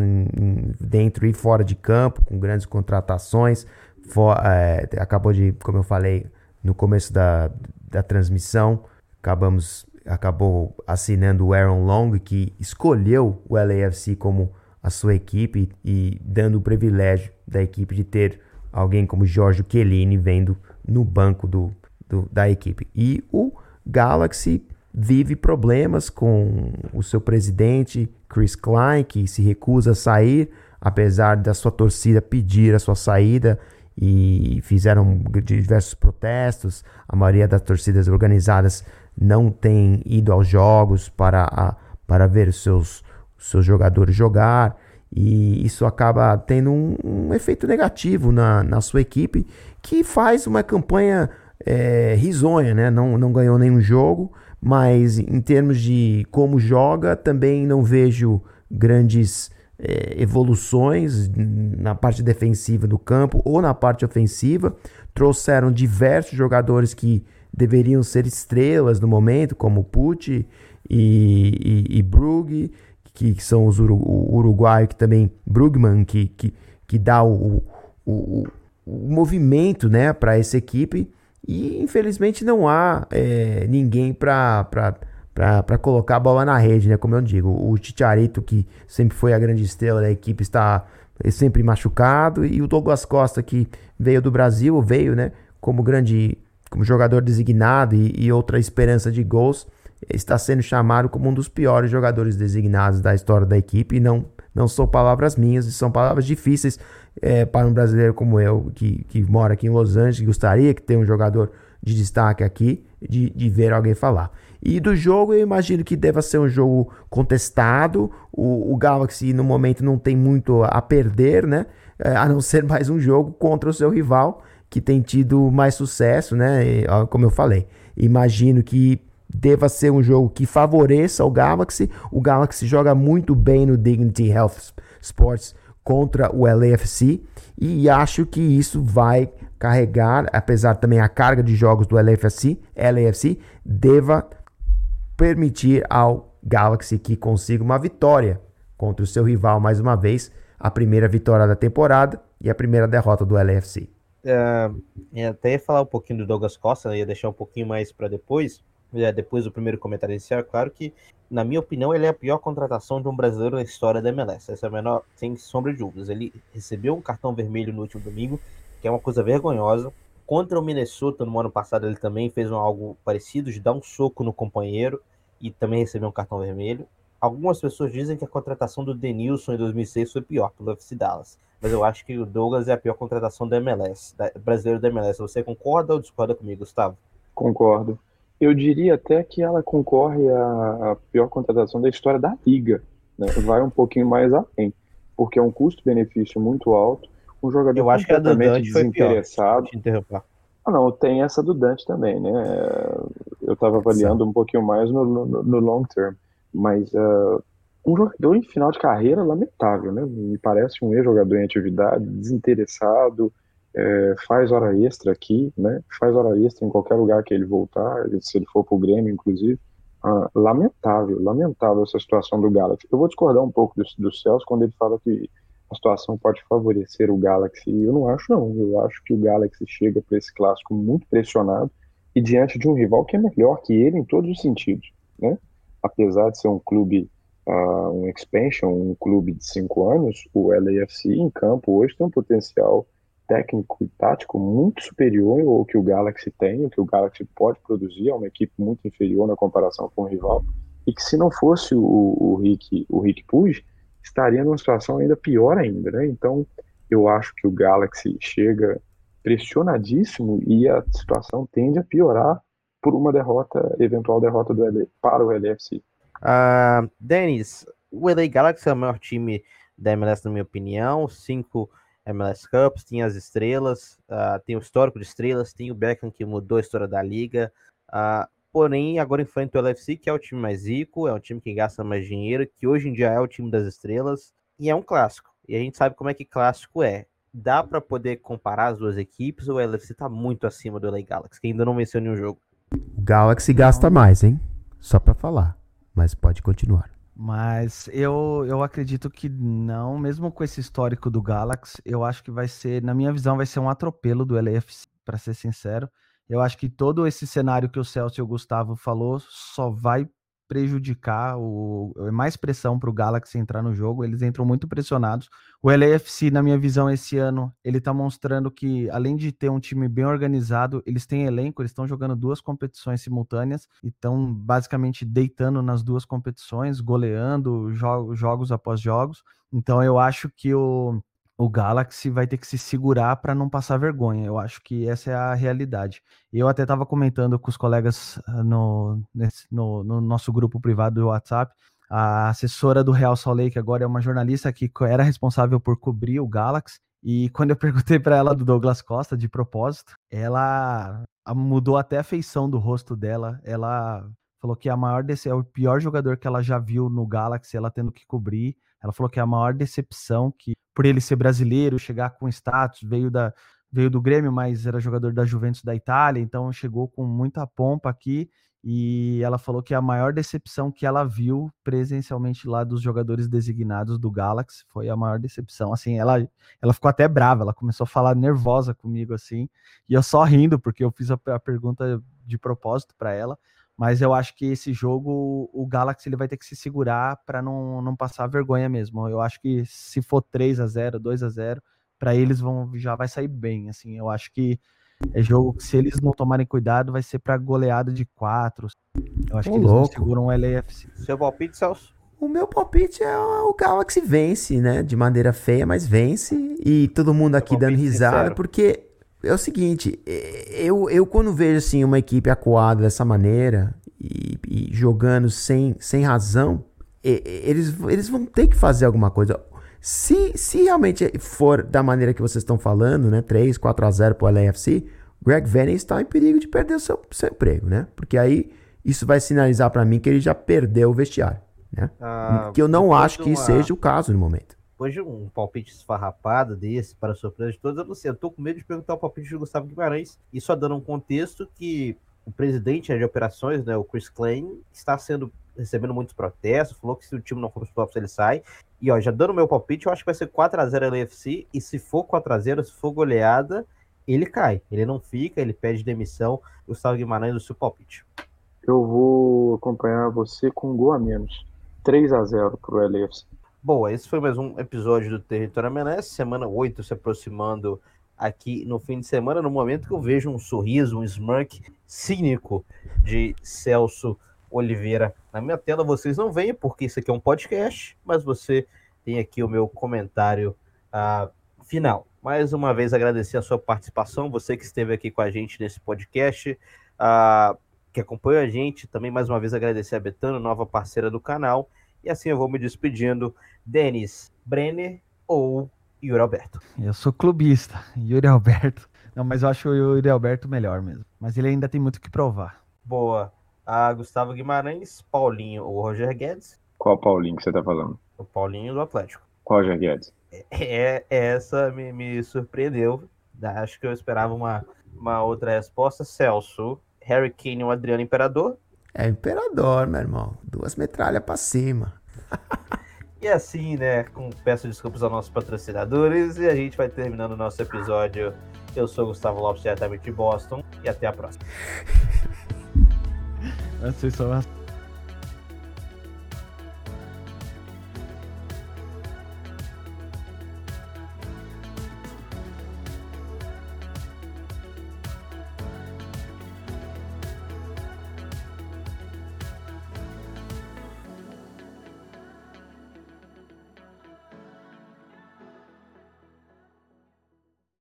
Speaker 4: dentro e fora de campo, com grandes contratações. For, é, acabou de, como eu falei no começo da, da transmissão, acabamos acabou assinando o Aaron Long, que escolheu o LAFC como a sua equipe e dando o privilégio da equipe de ter alguém como Jorge Chiellini vendo no banco do, do, da equipe. E o Galaxy vive problemas com o seu presidente Chris Klein, que se recusa a sair, apesar da sua torcida pedir a sua saída e fizeram diversos protestos. A maioria das torcidas organizadas não tem ido aos jogos para, a, para ver seus, seus jogadores jogar. E isso acaba tendo um, um, efeito negativo na, na sua equipe, que faz uma campanha é, risonha, né? Não, não ganhou nenhum jogo, mas em termos de como joga, também não vejo grandes é, evoluções na parte defensiva do campo ou na parte ofensiva. Trouxeram diversos jogadores que deveriam ser estrelas no momento, como Pucci e, e, e Brugge, que, que, são os uru, o uruguaio que também Brugman que, que, que dá o, o, o movimento né, para essa equipe e infelizmente não há é, ninguém para colocar a bola na rede, né? Como eu digo, o Chicharito, que sempre foi a grande estrela da equipe, está sempre machucado, e o Douglas Costa, que veio do Brasil, veio, né? Como grande como jogador designado e, e, outra esperança de gols, está sendo chamado como um dos piores jogadores designados da história da equipe. E não, não são palavras minhas, são palavras difíceis é, para um brasileiro como eu, que, que mora aqui em Los Angeles, que gostaria que tenha um jogador de destaque aqui, de, de ver alguém falar. E do jogo, eu imagino que deva ser um jogo contestado. O, o Galaxy, no momento, não tem muito a perder, né? É, a não ser mais um jogo contra o seu rival que tem tido mais sucesso, né? E, como eu falei, imagino que deva ser um jogo que favoreça o Galaxy. O Galaxy joga muito bem no Dignity Health Sports contra o LAFC e acho que isso vai carregar, apesar também a carga de jogos do LAFC, LAFC deva permitir ao Galaxy que consiga uma vitória contra o seu rival mais uma vez, a primeira vitória da temporada e a primeira derrota do LAFC.
Speaker 1: Uh, até ia falar um pouquinho do Douglas Costa, né? ia deixar um pouquinho mais para depois, é, depois do primeiro comentário inicial. Claro que, na minha opinião, ele é a pior contratação de um brasileiro na história da MLS. Essa é a menor, sem sombra de dúvidas. Ele recebeu um cartão vermelho no último domingo, que é uma coisa vergonhosa. Contra o Minnesota, no ano passado, ele também fez um, algo parecido, de dar um soco no companheiro e também recebeu um cartão vermelho. Algumas pessoas dizem que a contratação do Denilson em 2006 foi pior pelo FC Dallas mas eu acho que o Douglas é a pior contratação da MLS, da, brasileiro da MLS. Você concorda ou discorda comigo, Gustavo?
Speaker 2: Concordo. Eu diria até que ela concorre à, pior contratação da história da liga. Né? Vai um pouquinho mais além, porque é um custo-benefício muito alto. Um jogador
Speaker 1: eu acho completamente
Speaker 2: que a desinteressado. Foi pior. Ah, não, tem essa do Dante também, né? Eu estava avaliando Sim. um pouquinho mais no, no, no long term, mas uh, um jogador em final de carreira lamentável, né? Me parece um ex-jogador em atividade, desinteressado, é, faz hora extra aqui, né? Faz hora extra em qualquer lugar que ele voltar, se ele for para o Grêmio, inclusive. Ah, lamentável, lamentável essa situação do Galaxy. Eu vou discordar um pouco do, do Celso quando ele fala que a situação pode favorecer o Galaxy. Eu não acho, não. Eu acho que o Galaxy chega para esse clássico muito pressionado e diante de um rival que é melhor que ele em todos os sentidos, né? Apesar de ser um clube uh, um expansion, um clube de cinco anos, o LAFC em campo hoje tem um potencial técnico e tático muito superior ao que o Galaxy tem, o que o Galaxy pode produzir, é uma equipe muito inferior na comparação com o rival. e que se não fosse o, o Rick, o Rick Puig, estaria numa situação ainda pior ainda, né? Então, eu acho que o Galaxy chega pressionadíssimo e a situação tende a piorar por uma derrota, eventual derrota do L para o LFC. Uh,
Speaker 1: ah, Denis, o LA Galaxy é o maior time da MLS, na minha opinião. Cinco MLS Cups, tem as estrelas, uh, tem o histórico de estrelas, tem o Beckham que mudou a história da liga. Uh, porém, agora enfrenta o LFC, que é o time mais rico, é um time que gasta mais dinheiro, que hoje em dia é o time das estrelas, e é um clássico. E a gente sabe como é que clássico é. Dá para poder comparar as duas equipes ou o LFC tá muito acima do LA Galaxy, que ainda não venceu nenhum jogo?
Speaker 4: O Galaxy gasta mais, hein? Só para falar. Mas pode continuar.
Speaker 3: Mas eu, eu acredito que não, mesmo com esse histórico do Galaxy, eu acho que vai ser, na minha visão, vai ser um atropelo do LAFC, para ser sincero. Eu acho que todo esse cenário que o Celso e o Gustavo falou só vai prejudicar o é mais pressão para o Galaxy entrar no jogo. Eles entram muito pressionados. O LAFC, na minha visão, esse ano, ele está mostrando que, além de ter um time bem organizado, eles têm elenco, eles estão jogando duas competições simultâneas e estão basicamente deitando nas duas competições, goleando jo jogos após jogos. Então eu acho que o o Galaxy vai ter que se segurar para não passar vergonha. Eu acho que essa é a realidade. Eu até estava comentando com os colegas ah, no, nesse, no, no, nosso grupo privado do WhatsApp. A assessora do Real Salt Lake agora é uma jornalista que era responsável por cobrir o Galaxy. E quando eu perguntei para ela do Douglas Costa, de propósito, ela mudou até a feição do rosto dela. Ela falou que a maior desse é o pior jogador que ela já viu no Galaxy, ela tendo que cobrir. Ela falou que é a maior decepção que por ele ser brasileiro, chegar com status, veio da veio do Grêmio, mas era jogador da Juventus da Itália, então chegou com muita pompa aqui e ela falou que a maior decepção que ela viu presencialmente lá dos jogadores designados do Galaxy foi a maior decepção. Assim, ela ela ficou até brava, ela começou a falar nervosa comigo assim, e eu só rindo porque eu fiz a, a pergunta de propósito para ela, mas eu acho que esse jogo, o Galaxy ele vai ter que se segurar para não, não passar vergonha mesmo. Eu acho que se for 3 a 0 2 a 0 para eles vão já vai sair bem. Assim, eu acho que é jogo que se eles não tomarem cuidado, vai ser para goleada de 4. Eu acho Ô, que eles louco. não seguram o LAFC.
Speaker 1: Seu palpite, Celso?
Speaker 4: O meu palpite é o Galaxy vence, né? De maneira feia, mas vence. E todo mundo aqui dando risada, sincero. porque é o seguinte, eu, eu quando vejo assim uma equipe acuada dessa maneira e, e jogando sem, sem razão, eles, eles vão ter que fazer alguma coisa. Se, se realmente for da maneira que vocês estão falando, né, 3, 4 a 0 para o LAFC, Greg Venning está em perigo de perder o seu, seu emprego, né? Porque aí isso vai sinalizar para mim que ele já perdeu o vestiário, né? Ah, que eu não acho que uma... seja o caso no momento.
Speaker 1: Depois de um palpite esfarrapado desse, para surpresa de todos, eu não sei, eu tô com medo de perguntar o palpite do Gustavo Guimarães, e só dando um contexto que o presidente de operações, né, o Chris Klein, está sendo recebendo muitos protestos, falou que se o time não for para os playoffs ele sai. E ó, já dando meu palpite, eu acho que vai ser 4 a 0 LFC e se for 4 a 0, se for goleada, ele cai. Ele não fica, ele pede demissão. Gustavo Guimarães, o seu palpite.
Speaker 2: Eu vou acompanhar você com um gol a menos. 3 a 0 para o LFC.
Speaker 1: Boa, esse foi mais um episódio do Território MLS, semana 8 se aproximando aqui no fim de semana, no momento que eu vejo um sorriso, um smirk cínico de Celso Oliveira na minha tela. Vocês não veem, porque isso aqui é um podcast, mas você tem aqui o meu comentário uh, final. Mais uma vez agradecer a sua participação, você que esteve aqui com a gente nesse podcast, uh, que acompanha a gente. Também mais uma vez agradecer a Betano, nova parceira do canal. E assim eu vou me despedindo. Denis Brenner ou Yuri Alberto?
Speaker 3: Eu sou clubista, Yuri Alberto. Não, mas eu acho o Yuri Alberto melhor mesmo. Mas ele ainda tem muito que provar.
Speaker 1: Boa. A Gustavo Guimarães, Paulinho ou Roger Guedes?
Speaker 2: Qual Paulinho que você tá falando?
Speaker 1: O Paulinho do Atlético.
Speaker 2: Qual Roger Guedes?
Speaker 1: É, essa me, me surpreendeu. Acho que eu esperava uma, uma outra resposta. Celso, Harry Kane ou Adriano Imperador?
Speaker 4: É Imperador, meu irmão. Duas metralhas pra cima.
Speaker 1: e assim, né, com, peço desculpas aos nossos patrocinadores e a gente vai terminando o nosso episódio. Eu sou Gustavo Lopes, diretamente de Boston, e até a próxima.
Speaker 3: Vocês são